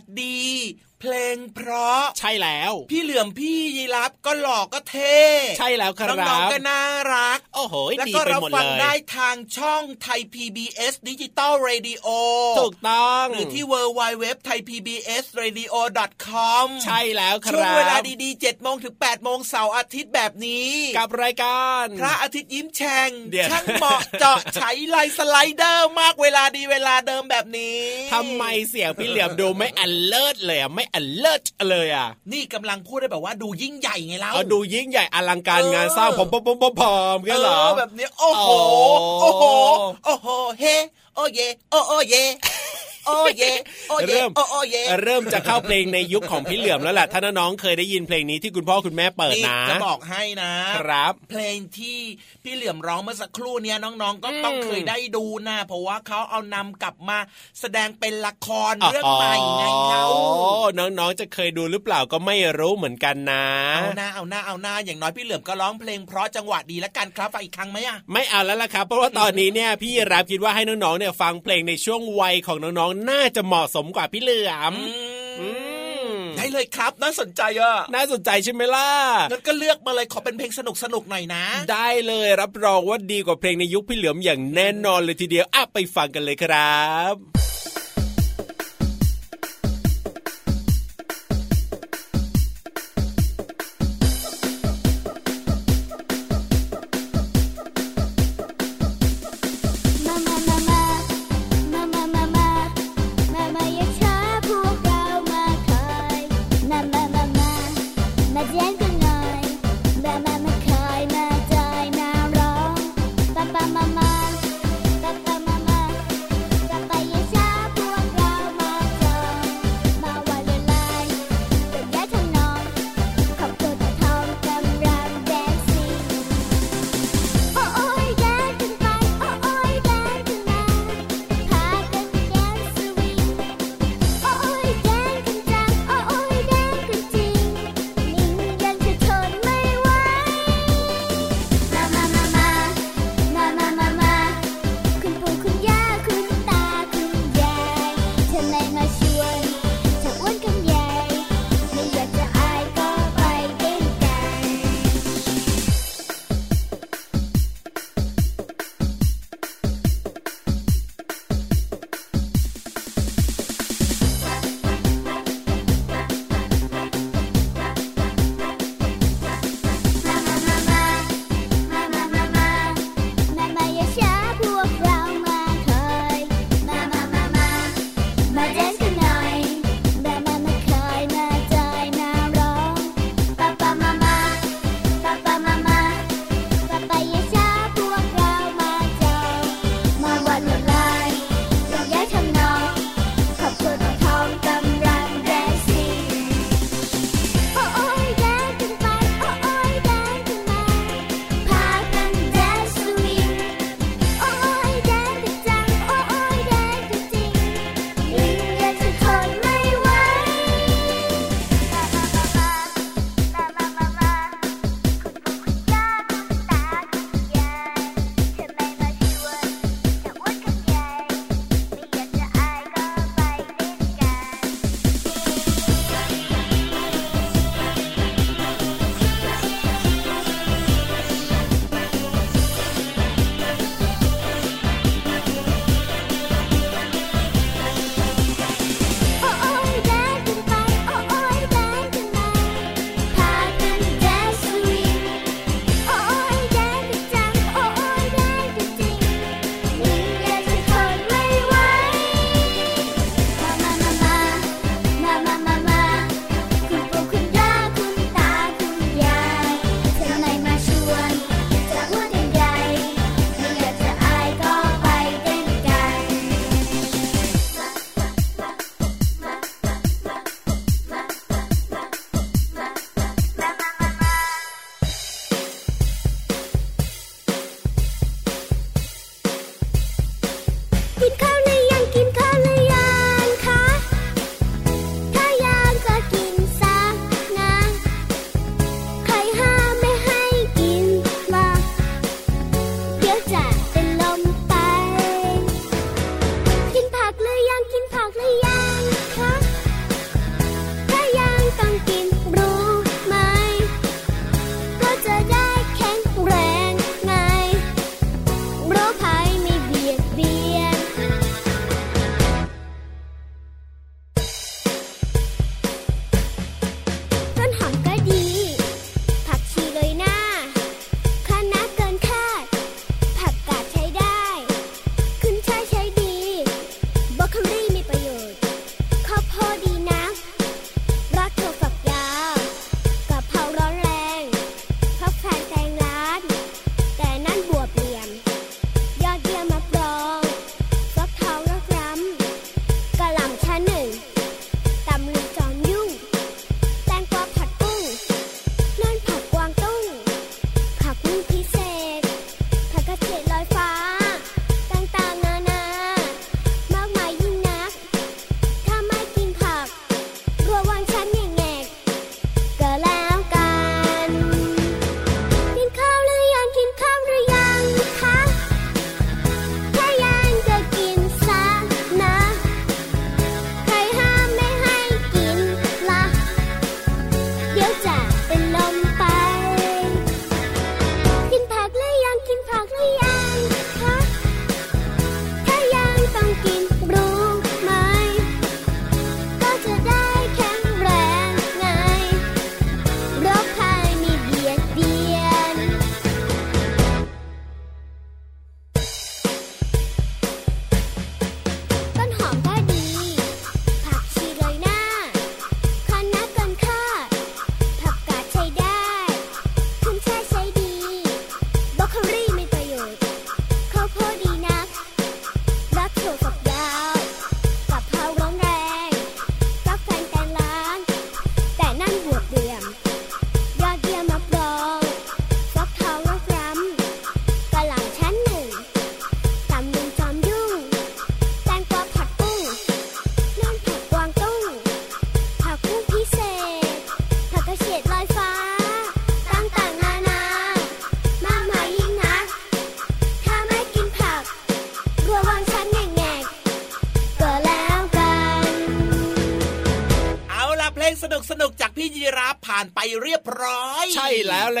วัสดี พลงเพราะใช่แล้ว พี่เหลือมพี่ยีรับก็หล่อก็เท่ใช่แล้วครับน้องๆก็น่ารัก โอ้โหแล้วก็เราฟังได้ทางช่องไทย PBS ดิจิตอลเรดิโอถูกต้องหรือที่ w w w t h a i PBS Radio com ใช่แล้วครับช่วงเวลาดีๆ7โมงถึง8โมงเสาร์อาทิตย์แบบนี้ กับรายการ พระอาทิตย์ยิ้มแฉ่งช่างเหมาะเจาะใช้ไลสไลเดอร์มากเวลาดีเวลาเดิมแบบนี้ทำไมเสียงพี่เหลี่ยมดูไม่อันเลิศเลยอะไม่อันเลิศเลยอะ นี่กำลังพูดได้แบบว่าดูยิ่งใหญ่ไงเล่าดูยิ่งใหญ่อลังการงานสร้างผมผมผมผมผมกันเหรอแบบนี้โอ้โหโอ้โหโอ้โหเฮโอเยโอโอเย โอ้เยโอ้เยเริ่มโอ้เยเริ่มจะเข้าเพลงในยุคของพี่เหลือมแล้วแหละถ้าน้องๆเคยได้ยินเพลงนี้ที่คุณพ่อคุณแม่เปิดนะจะบอกให้นะครับ เพลงที่พี่เหลือมร้องเมื่อสักครู่เนี้ยน้องๆ ก็ต้องเคยได้ดูนะเพราะว่าเขาเอานำกลับมาแสดงเป็นละครเรื่องใหม่ไงเขาน้องๆจะเคยดูหรือเปล่าก็ไม่รู้เหมือนกันนะเอาหน้าเอาหน้าเอาหน้าอย่างน้อยพี่เหลือมก็ร้องเพลงเพราะจังหวะดีแล้วกันครับอีกครั้งไหมอะไม่เอาแล้วล่ะครับ เพราะว่าตอนนี้เนี่ยพี่รับคิดว่าให้น้องๆเนี่ยฟังเพลงในช่วงวัยของน้องๆน่าจะเหมาะสมกว่าพี่เหลือมได้เลยครับน่าสนใจอะน่าสนใจใช่ไหมล่ะงั้นก็เลือกมาเลยขอเป็นเพลงสนุกสนุกหน่อยนะ ได้เลยรับรองว่าดีกว่าเพลงในยุคพี่เหลือมอย่างแน่นอนเลยทีเดียวอะไปฟังกันเลยครับ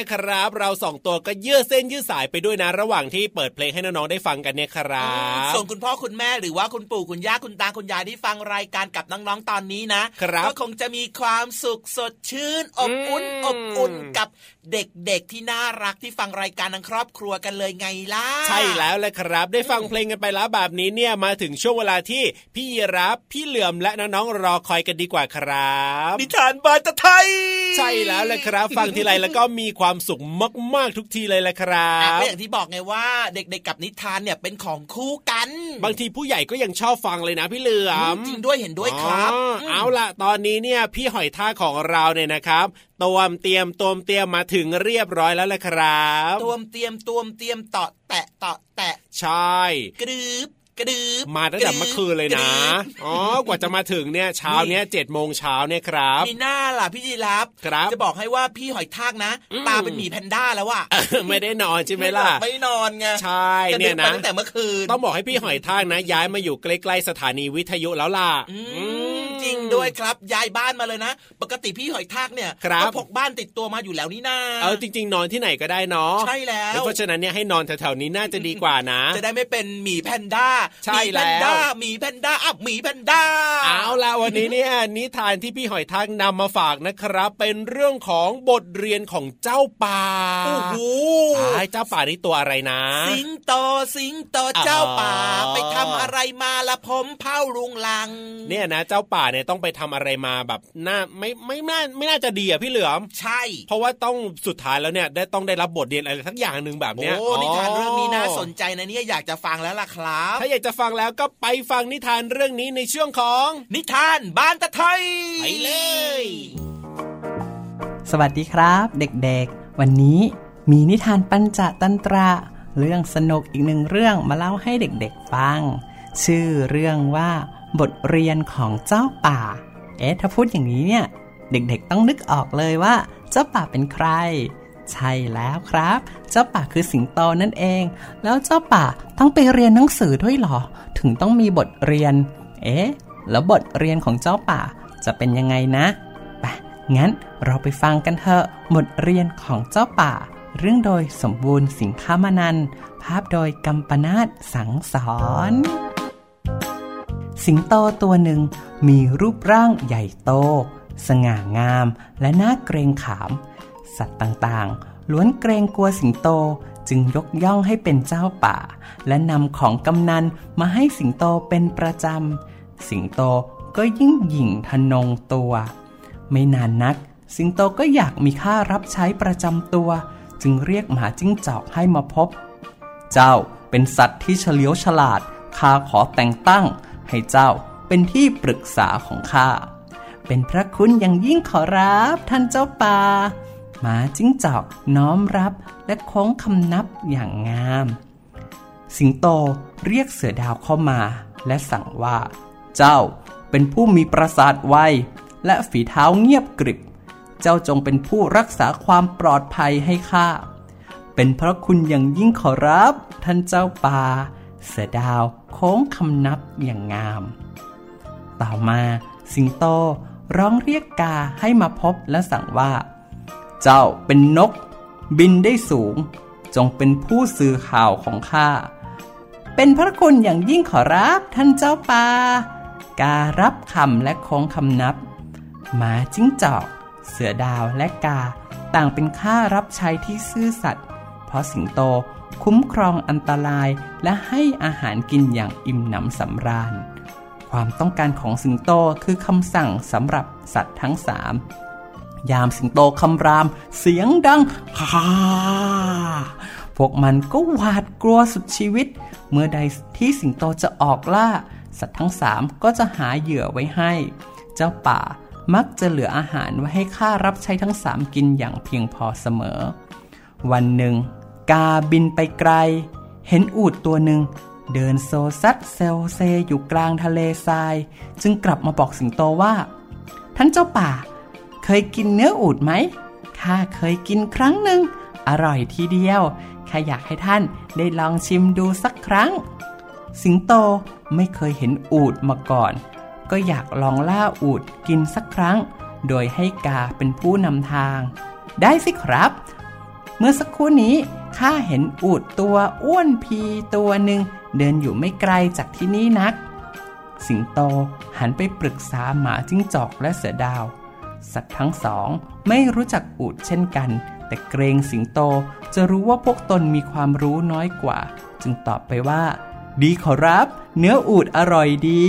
ล้วเลยครับ เราสองตัวก็ยืดเส้นยืดสายไปด้วยนะระหว่างที่เปิดเพลงให้น้องๆได้ฟังกันเนี่ยครับส่วนคุณพ่อคุณแม่หรือว่าคุณปู่คุณย่าคุณตาคุณยายที่ฟังรายการกับน้องๆตอนนี้นะก็คงจะมีความสุขสดชื่น อบอุ่นอบอุ่นกับเด็กๆที่น่ารักที่ฟังรายการทั้งครอบครัวกันเลยไงล่ะใช่แล้วเลยครับ ได้ฟังเพลงกันไปแล้วแบบนี้เนี่ยมาถึงช่วงเวลาที่พี่ยีรับพี่เหลื่อมและน้องๆรอคอยกันดีกว่าครับนิทานบาตไทย ใช่แล้วเลยครับ ฟังทีไรแล้วก็มีความสุขมากๆทุกทีเลยแหละครับก็อย่างที่บอกไงว่าเด็กๆกับนิทานเนี่ยเป็นของคู่กัน บางทีผู้ใหญ่ก็ยังชอบฟังเลยนะพี่เหลือมจริงด้วยเห็นด้วยครับเอาล่ะ ตอนนี้เนี่ยพี่หอยท่าของเราเนี่ยนะครับตวมเตรียมตวมเตรียมมาถึงเรียบร้อยแล้วแหละครับตวมเตรียมตวมเตรียมต่อแตะต่อแตะใช่กรึบ กระดืบมาตั้งแต่เมื่อคืนเลยนะ อ๋อ กว่าจะมาถึงเนี่ยเช้าเนี้ยเจ็ดโมงเช้าเนี่ยครับ มีหน้าล่ะพี่จีรับครับ จะบอกให้ว่าพี่หอยทากนะ ตาเป็นหมีแพนด้าแล้วว่ะ ไม่ได้นอนใช่ไหมล่ะ ไม่นอนไง ใช่เนี่ยนะตั้งแต่เมื่อคืน ต้องบอกให้พี่หอยทากนะ ย้ายมาอยู่ใกล้ๆสถานีวิทยุแล้วล่ะจริงด้วยครับย้ายบ้านมาเลยนะ ปกติพี่หอยทากเนี่ยก็พกบ้านติดตัวมาอยู่แล้วนี่นาเออจริง ๆ นอนที่ไหนก็ได้เนาะใช่แล้วเพราะฉะนั้นเนี่ยให้นอนแถวๆนี้น่าจะดีกว่านะ จะได้ไม่เป็นหมีแพนด้าใช่แล้วาหมีแพนด้าอับหมีแพนด้าเอาละวันนี้เนี่ยนิทานที่พี่หอยทากนำมาฝากนะครับ เป็นเรื่องของบทเรียนของเจ้าป่าโอ้โหเจ้าป่านี่ตัวอะไรนะ สิงโตสิงโตเจ้าป่า ไปทำอะไรมาละผมเผาลุงลัง เนี่ยนะ เจ้าป่าเนี่ยต้องไปทำอะไรมาแบบน่าไม่ไม่น่าไม่น่าจะดีอะพี่เหลือมใช่ เพราะว่าต้องสุดท้ายแล้วเนี่ยได้ต้องได้รับบทเรียนอะไรทั้งอย่างหนึ่งแบบเนี้ยโอ้นิทานเรื่องนี้น่าสนใจนะเนี่ยอยากจะฟังแล้วล่ะครับ ถ้าอยากจะฟังแล้วก็ไปฟังนิทานเรื่องนี้ในช่วงของ นิทานบ้านตะไทยไปเลย สวัสดีครับ เด็กๆ วันนี้มีนิทานปัญจตันตระ เรื่องสนุกอีกหนึ่งเรื่องมาเล่าให้เด็กๆฟัง ชื่อเรื่องว่า บทเรียนของเจ้าป่า เอ๊ะถ้าพูดอย่างนี้เนี่ย เด็กๆต้องนึกออกเลยว่า เจ้าป่าเป็นใคร ใช่แล้วครับ เจ้าป่าคือสิงโตนั่นเอง แล้วเจ้าป่าต้องไปเรียนหนังสือด้วยหรอ ถึงต้องมีบทเรียน เอ๊ะ แล้วบทเรียนของเจ้าป่าจะเป็นยังไงนะไปงั้นเราไปฟังกันเถอะบทเรียนของเจ้าป่า เรื่องโดยสมบูรณ์สิงค้ามานัน ภาพโดยกัมปนาตสังสอนสิงโตตัวหนึ่งมีรูปร่างใหญ่โต สง่างามและน่าเกรงขาม สัตว์ต่างๆ ล้วนเกรงกลัวสิงโตจึงยกย่องให้เป็นเจ้าป่า และนำของกำนันมาให้สิงโตเป็นประจำ สิงโตก็ยิ่งหยิ่งทนงตัว ไม่นานนัก สิงโตก็อยากมีค่ารับใช้ประจำตัว จึงเรียกหมาจิ้งจอกให้มาพบ เจ้าเป็นสัตว์ที่เฉลียวฉลาดข้าขอแต่งตั้ง ให้เจ้าเป็นที่ปรึกษาของข้าเป็นพระคุณอย่างยิ่งขอรับท่านเจ้าป่า หมาจิ้งจอกน้อมรับและโค้งคำนับอย่างงาม สิงโตเรียกเสือดาวเข้ามา และสั่งว่า เจ้าเป็นผู้มีประสาทไวและฝีเท้าเงียบกริบ เจ้าจงเป็นผู้รักษาความปลอดภัยให้ข้า เป็นพระคุณอย่างยิ่งขอรับ ท่านเจ้าป่า เสือดาวโค้งคำนับอย่างงาม ต่อมา สิงโตร้องเรียกกาให้มาพบและสั่งว่า เจ้าเป็นนก บินได้สูง จงเป็นผู้สื่อข่าวของข้า เป็นพระคุณอย่างยิ่งขอรับท่านเจ้าป่าการับคำและโค้งคำนับหมาจิ้งจอก เสือดาวและกา ต่างเป็นข้ารับใช้ที่ซื่อสัตย์เพราะสิงโตคุ้มครองอันตรายและให้อาหารกินอย่างอิ่มหนำสำราญ ความต้องการของสิงโตคือคำสั่งสำหรับสัตว์ทั้งสาม ยามสิงโตคำราม เสียงดังฮ่าพวกมันก็หวาดกลัวสุดชีวิต เมื่อใดที่สิงโตจะออกล่า สัตว์ทั้งสามก็จะหาเหยื่อไว้ให้ เจ้าป่ามักจะเหลืออาหารไว้ให้ข้ารับใช้ทั้งสามกินอย่างเพียงพอเสมอ วันหนึ่ง กาบินไปไกล เห็นอูดตัวหนึ่งเดินโซซัดเซลเซอยู่กลางทะเลทราย จึงกลับมาบอกสิงโตว่า ท่านเจ้าป่า เคยกินเนื้ออูดไหมข้าเคยกินครั้งหนึ่ง อร่อยทีเดียวข้าอยากให้ท่านได้ลองชิมดูสักครั้ง สิงโตไม่เคยเห็นอูดมาก่อน ก็อยากลองล่าอูดกินสักครั้ง โดยให้กาเป็นผู้นำทาง ได้สิครับ เมื่อสักครู่นี้ข้าเห็นอูดตัวอ้วนพีตัวหนึ่งเดินอยู่ไม่ไกลจากที่นี่นัก สิงโตหันไปปรึกษาหมาจิ้งจอกและเสือดาว สัตว์ทั้งสอง ไม่รู้จักอูดเช่นกัน แต่เกรงสิงโตจะรู้ว่าพวกตนมีความรู้น้อยกว่า จึงตอบไปว่า ดีขอรับ เนื้ออูดอร่อยดี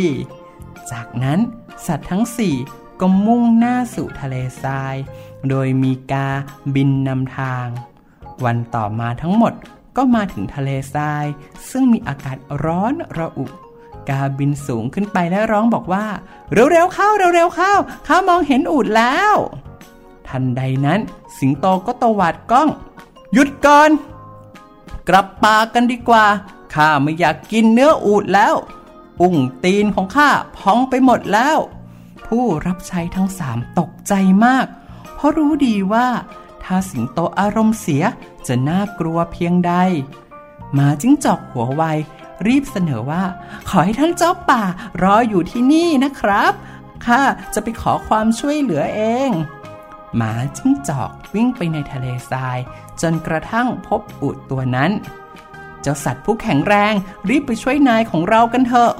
จากนั้นสัตว์ทั้งสี่ก็มุ่งหน้าสู่ทะเลทราย โดยมีกาบินนำทาง วันต่อมาทั้งหมดก็มาถึงทะเลทราย ซึ่งมีอากาศร้อนระอุ กาบินสูงขึ้นไปและร้องบอกว่า เร็วๆเข้าเร็วๆเข้าข้ามองเห็นอูดแล้ว ทันใดนั้น สิงโตก็ตวาดกล้อง หยุดก่อน กลับป่ากันดีกว่าข้าไม่อยากกินเนื้ออูดแล้วอุ้งตีนของข้าพองไปหมดแล้ว ผู้รับใช้ทั้งสามตกใจมาก เพราะรู้ดีว่า ถ้าสิงโตอารมณ์เสียจะน่ากลัวเพียงใดหมาจิ้งจอกหัวไว รีบเสนอว่า ขอให้ท่านเจ้าป่ารออยู่ที่นี่นะครับข้าจะไปขอความช่วยเหลือเอง หมาจิ้งจอกวิ่งไปในทะเลทราย จนกระทั่งพบอูดตัวนั้น เจ้าสัตว์ผู้แข็งแรงรีบไปช่วยนายของเรากันเถอะ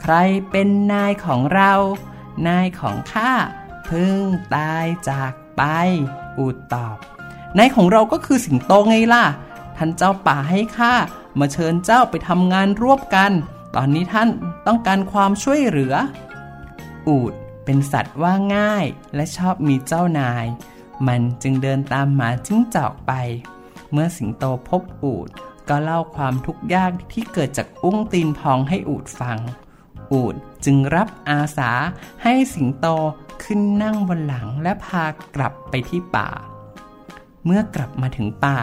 ใครเป็นนายของเรา นายของข้าเพิ่งตายจากไป อูดตอบ นายของเราก็คือสิงโตไงล่ะ ท่านเจ้าป่าให้ข้า มาเชิญเจ้าไปทำงานร่วมกัน ตอนนี้ท่านต้องการความช่วยเหลือ อูดเป็นสัตว์ว่าง่ายและชอบมีเจ้านาย มันจึงเดินตามหมาจิ้งจอกไป เมื่อสิงโตพบอูดก็เล่าความทุกข์ยากที่เกิดจากอุ้งตีนพองให้อูดฟัง อูดจึงรับอาสาให้สิงโตขึ้นนั่งบนหลังและพากลับไปที่ป่า เมื่อกลับมาถึงป่า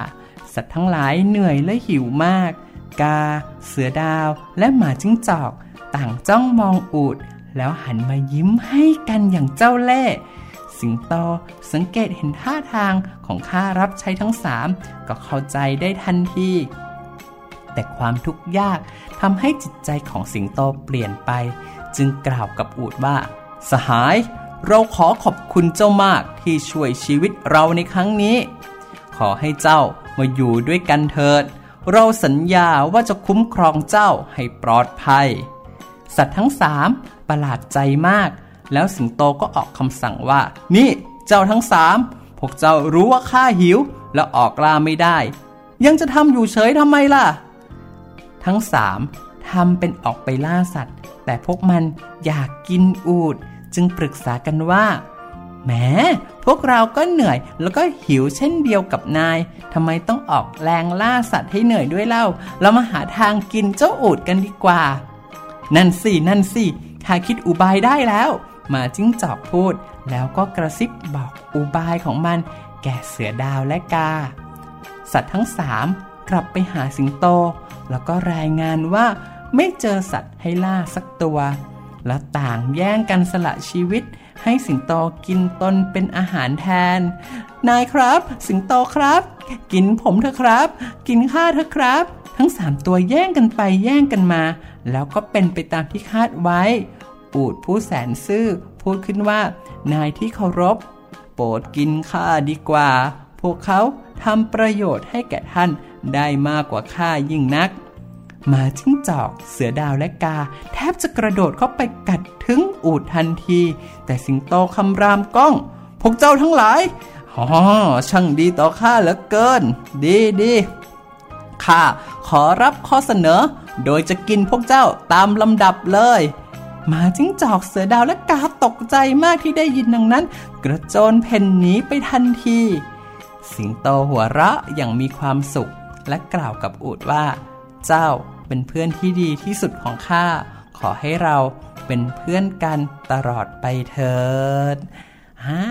สัตว์ทั้งหลายเหนื่อยและหิวมาก กา เสือดาว และหมาจิ้งจอก ต่างจ้องมองอูด แล้วหันมายิ้มให้กันอย่างเจ้าเล่ห์สิงโตสังเกตเห็นท่าทางของข้ารับใช้ทั้งสามก็เข้าใจได้ทันทีแต่ความทุกข์ยากทำให้จิตใจของสิงโตเปลี่ยนไป จึงกล่าวกับอูดว่า สหาย เราขอขอบคุณเจ้ามากที่ช่วยชีวิตเราในครั้งนี้ ขอให้เจ้า มาอยู่ด้วยกันเถิด เราสัญญาว่าจะคุ้มครองเจ้าให้ปลอดภัย สัตว์ทั้งสามประหลาดใจมาก แล้วสิงโตก็ออกคำสั่งว่า นี่เจ้าทั้งสามพวกเจ้ารู้ว่าข้าหิว แล้วออกล่าไม่ได้ ยังจะทำอยู่เฉยทำไมล่ะ ทั้งสามทำเป็นออกไปล่าสัตว์ แต่พวกมันอยากกินอูด จึงปรึกษากันว่า แหมพวกเราก็เหนื่อยแล้วก็หิวเช่นเดียวกับนายทำไมต้องออกแรงล่าสัตว์ให้เหนื่อยด้วยเล่า เรามาหาทางกินเจ้าอูดกันดีกว่า นั่นสินั่นสิข้าคิดอุบายได้แล้ว มาจิ้งจอกพูด แล้วก็กระซิบบอกอุบายของมัน แก่เสือดาวและกา สัตว์ทั้งสามกลับไปหาสิงโต แล้วก็รายงานว่าไม่เจอสัตว์ให้ล่าสักตัว และต่างแย่งกันสละชีวิต ให้สิงโตกินตนเป็นอาหารแทน นายครับ สิงโตครับ กินผมเถอะครับ กินข้าเถอะครับ ทั้งสามตัวแย่งกันไปแย่งกันมา แล้วก็เป็นไปตามที่คาดไว้ ปูดผู้แสนซื่อพูดขึ้นว่า นายที่เคารพ โปรดกินข้าดีกว่า พวกเขาทำประโยชน์ให้แก่ท่านได้มากกว่าข้ายิ่งนัก หมาจิ้งจอก เสือดาวและกา แทบจะกระโดดเข้าไปกัดถึงอูดทันที แต่สิงโตคำรามก้อง พวกเจ้าทั้งหลายอ๋อช่างดีต่อข้าเหลือเกิน ดีดีข้าขอรับข้อเสนอ โดยจะกินพวกเจ้าตามลำดับเลยหมาจิ้งจอกเสือดาวและกาตกใจมากที่ได้ยินดังนั้น กระโจนเพ่นหนีไปทันที สิงโตหัวเราะอย่างมีความสุขและกล่าวกับอูดว่า เจ้าเป็นเพื่อนที่ดีที่สุดของข้า ขอให้เราเป็นเพื่อนกันตลอดไปเถิดฮ่า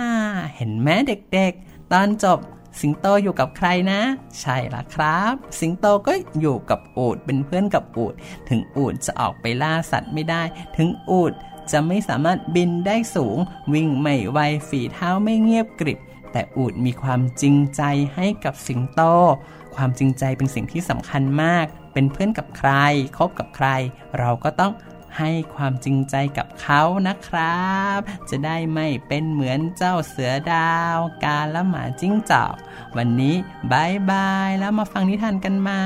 เห็นแม่เด็กๆ ตอนจบสิงโตอยู่กับใครนะ ใช่ละครับ สิงโตก็อยู่กับอูดเป็นเพื่อนกับอูด ถึงอูดจะออกไปล่าสัตว์ไม่ได้ ถึงอูดจะไม่สามารถบินได้สูง วิ่งไม่ไวฝีเท้าไม่เงียบกริบ แต่อูดมีความจริงใจให้กับสิงโต ความจริงใจเป็นสิ่งที่สำคัญมาก เป็นเพื่อนกับใคร คบกับใคร เราก็ต้องให้ความจริงใจกับเขานะครับ จะได้ไม่เป็นเหมือนเจ้าเสือดาว กาและหมาจิ้งจอก วันนี้บายบาย แล้วมาฟังนิทานกันใหม่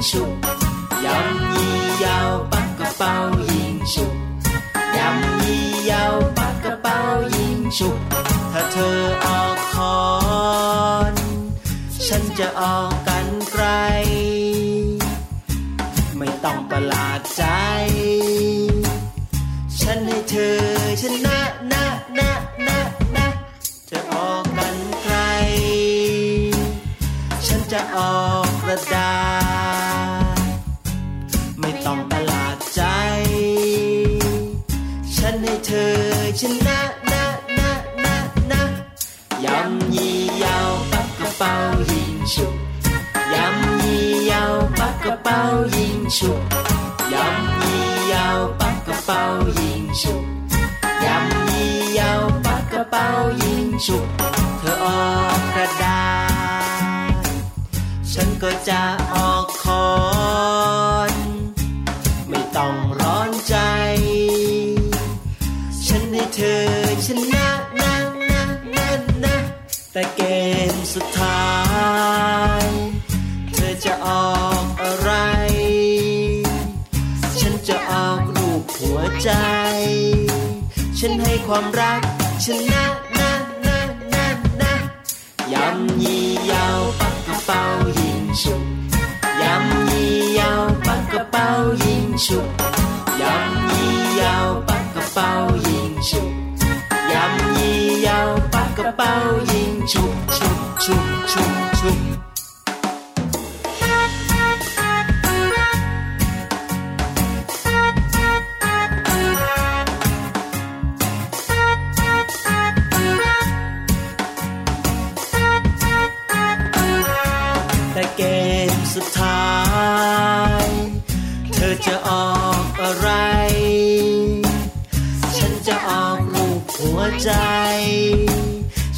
幺幺幺八个宝英雄，幺幺幺八个宝英雄。ถ้าเธอออกคอนฉันจะออกกันไกล ไม่ต้องประหลาดใจ จะออกคอนไม่ต้องร้อนใจ ฉันให้เธอชนะนะนะนะนะแต่เกมสุดท้าย เธอจะออกอะไร ฉันจะออกรูปหัวใจ ฉันให้ความรักชนะ ปั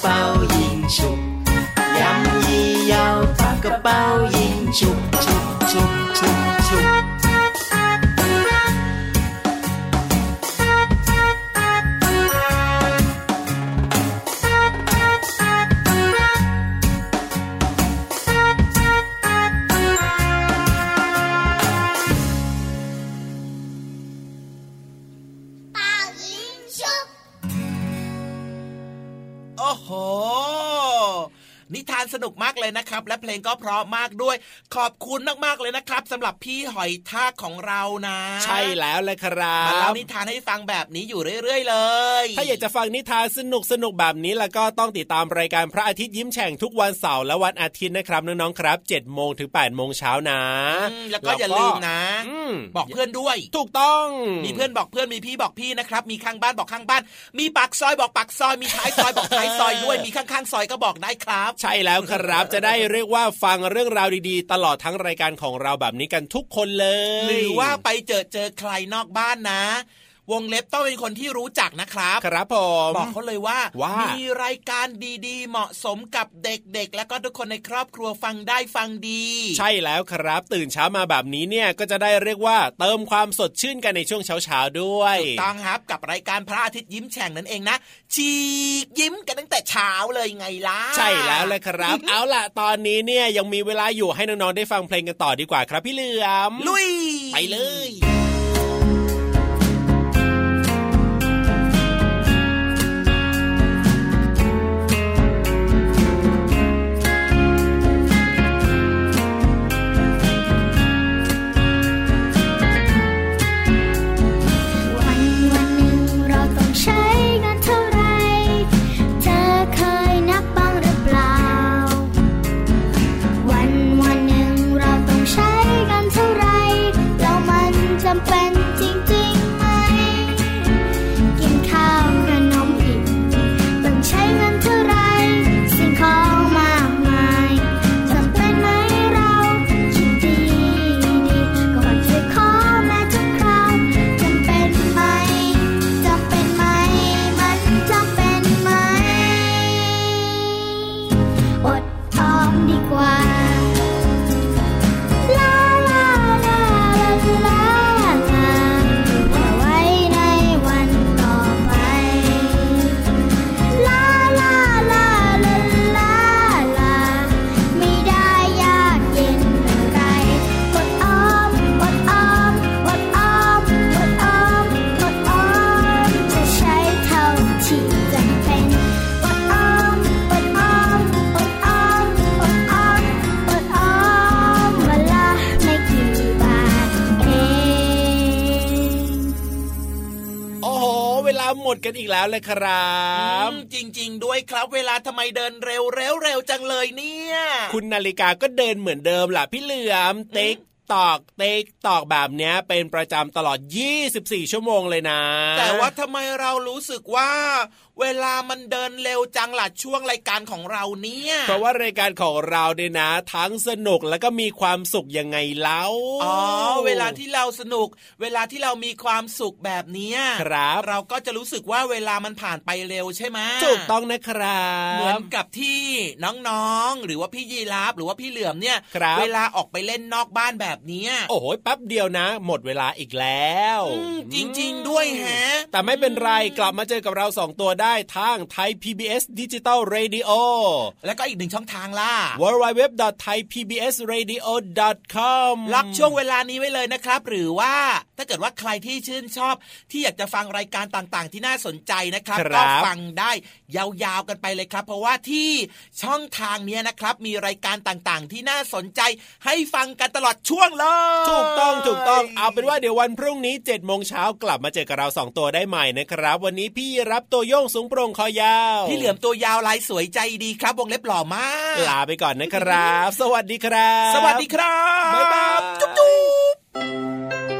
เป๋ายิงฉุกยำยี่ยาวปา สนุกมากเลยนะครับ และเพลงก็เพราะมากด้วย ขอบคุณมากๆเลยนะครับสำหรับพี่หอยทากของเรานะ ใช่แล้วเลยครับมาเล่านิทานให้ฟังแบบนี้อยู่เรื่อย ๆ เลย ถ้าอยากจะฟังนิทานสนุกสนุกแบบนี้แล้วก็ต้องติดตามรายการพระอาทิตย์ยิ้มแฉ่งทุกวันเสาร์และวันอาทิตย์นะครับน้องๆครับ7จ็ดโมงถึง8ปดโมงเช้านะ แล้วก็อย่าลืมนะ บอกเพื่อนด้วย ถูกต้อง มีเพื่อนบอกเพื่อนมีพี่บอกพี่นะครับ มีข้างบ้านบอกข้างบ้าน มีปากซอยบอกปากซอย มีท้ายซอยบอกท้ายซอยด้วย มีข้างๆซอยก็บอกได้ครับ ใช่แล้วครับ จะได้เรียกว่าฟังเรื่องราวดีๆ ตลอดทั้งรายการของเราแบบนี้กันทุกคนเลย หรือว่าไปเจอเจอใครนอกบ้านนะ วงเล็บต้องเป็นคนที่รู้จักนะครับ ครับผมบอกเขาเลยว่าว่ามีรายการดีๆ เหมาะสมกับเด็กๆ แล้วก็ทุกคนในครอบครัวฟังได้ฟังดี ใช่แล้วครับ ตื่นเช้ามาแบบนี้เนี่ยก็จะได้เรียกว่าเติมความสดชื่นกันในช่วงเช้าๆด้วยถูกต้องครับกับรายการพระอาทิตย์ยิ้มแฉ่งนั่นเองนะชีกยิ้มกันตั้งแต่เช้าเลยไงล่ะใช่แล้วเลยครับ เอาล่ะตอนนี้เนี่ยยังมีเวลาอยู่ให้น้องๆได้ฟังเพลงกันต่อดีกว่าครับพี่เหลือมลุย ไปเลย หมดกันอีกแล้วเลยครับจริง ๆ ด้วยครับ เวลาทำไมเดินเร็วเร็วเร็วจังเลยเนี่ย คุณนาฬิกาก็เดินเหมือนเดิมล่ะพี่เหลือมติ๊กตอกเต็กตอกแบบเนี้ยเป็นประจำตลอด 24 ชั่วโมงเลยนะ แต่ว่าทำไมเรารู้สึกว่า เวลามันเดินเร็วจังล่ะช่วงรายการของเราเนี่ยเพราะว่ารายการของเราเนี่ยนะ ทั้งสนุกแล้วก็มีความสุขยังไงเล่าอ๋อเวลาที่เราสนุก เวลาที่เรามีความสุขแบบนี้ครับ เราก็จะรู้สึกว่าเวลามันผ่านไปเร็วใช่ไหมถูกต้องนะครับเหมือนกับที่น้องๆ หรือว่าพี่ยีราฟหรือว่าพี่เหลือมเนี่ยเวลาออกไปเล่นนอกบ้านแบบนี้โอ้โหแป๊บเดียวนะ หมดเวลาอีกแล้วจริงๆด้วยฮะแต่ไม่เป็นไรกลับมาเจอกับเราสองตัวได้ได้ทางไทย PBS ดิจิตอลเรดิโอแล้วก็อีกหนึ่งช่องทางล่ะ www.thaipbsradio.com ล็อกช่วงเวลานี้ไว้เลยนะครับ หรือว่าถ้าเกิดว่าใครที่ชื่นชอบ ที่อยากจะฟังรายการต่างๆ ที่น่าสนใจนะครับก็ฟังได้ ยาวๆกันไปเลยครับ เพราะว่าที่ช่องทางนี้นะครับ มีรายการต่างๆ ที่น่าสนใจให้ฟังกันตลอดช่วงเลยถูกต้องถูกต้องเอาเป็นว่าเดี๋ยววันพรุ่งนี้7จ็ดโมงเช้ากลับมาเจอกับเราสองตัวได้ใหม่นะครับ วันนี้พี่รับตัวโยงสูงโปร่งคอยาวพี่เหลือมตัวยาวลายสวยใจดีครับวงเล็บหล่อมากลาไปก่อนนะครับ สวัสดีครับ สวัสดีครับบ๊ายบายจุ๊บ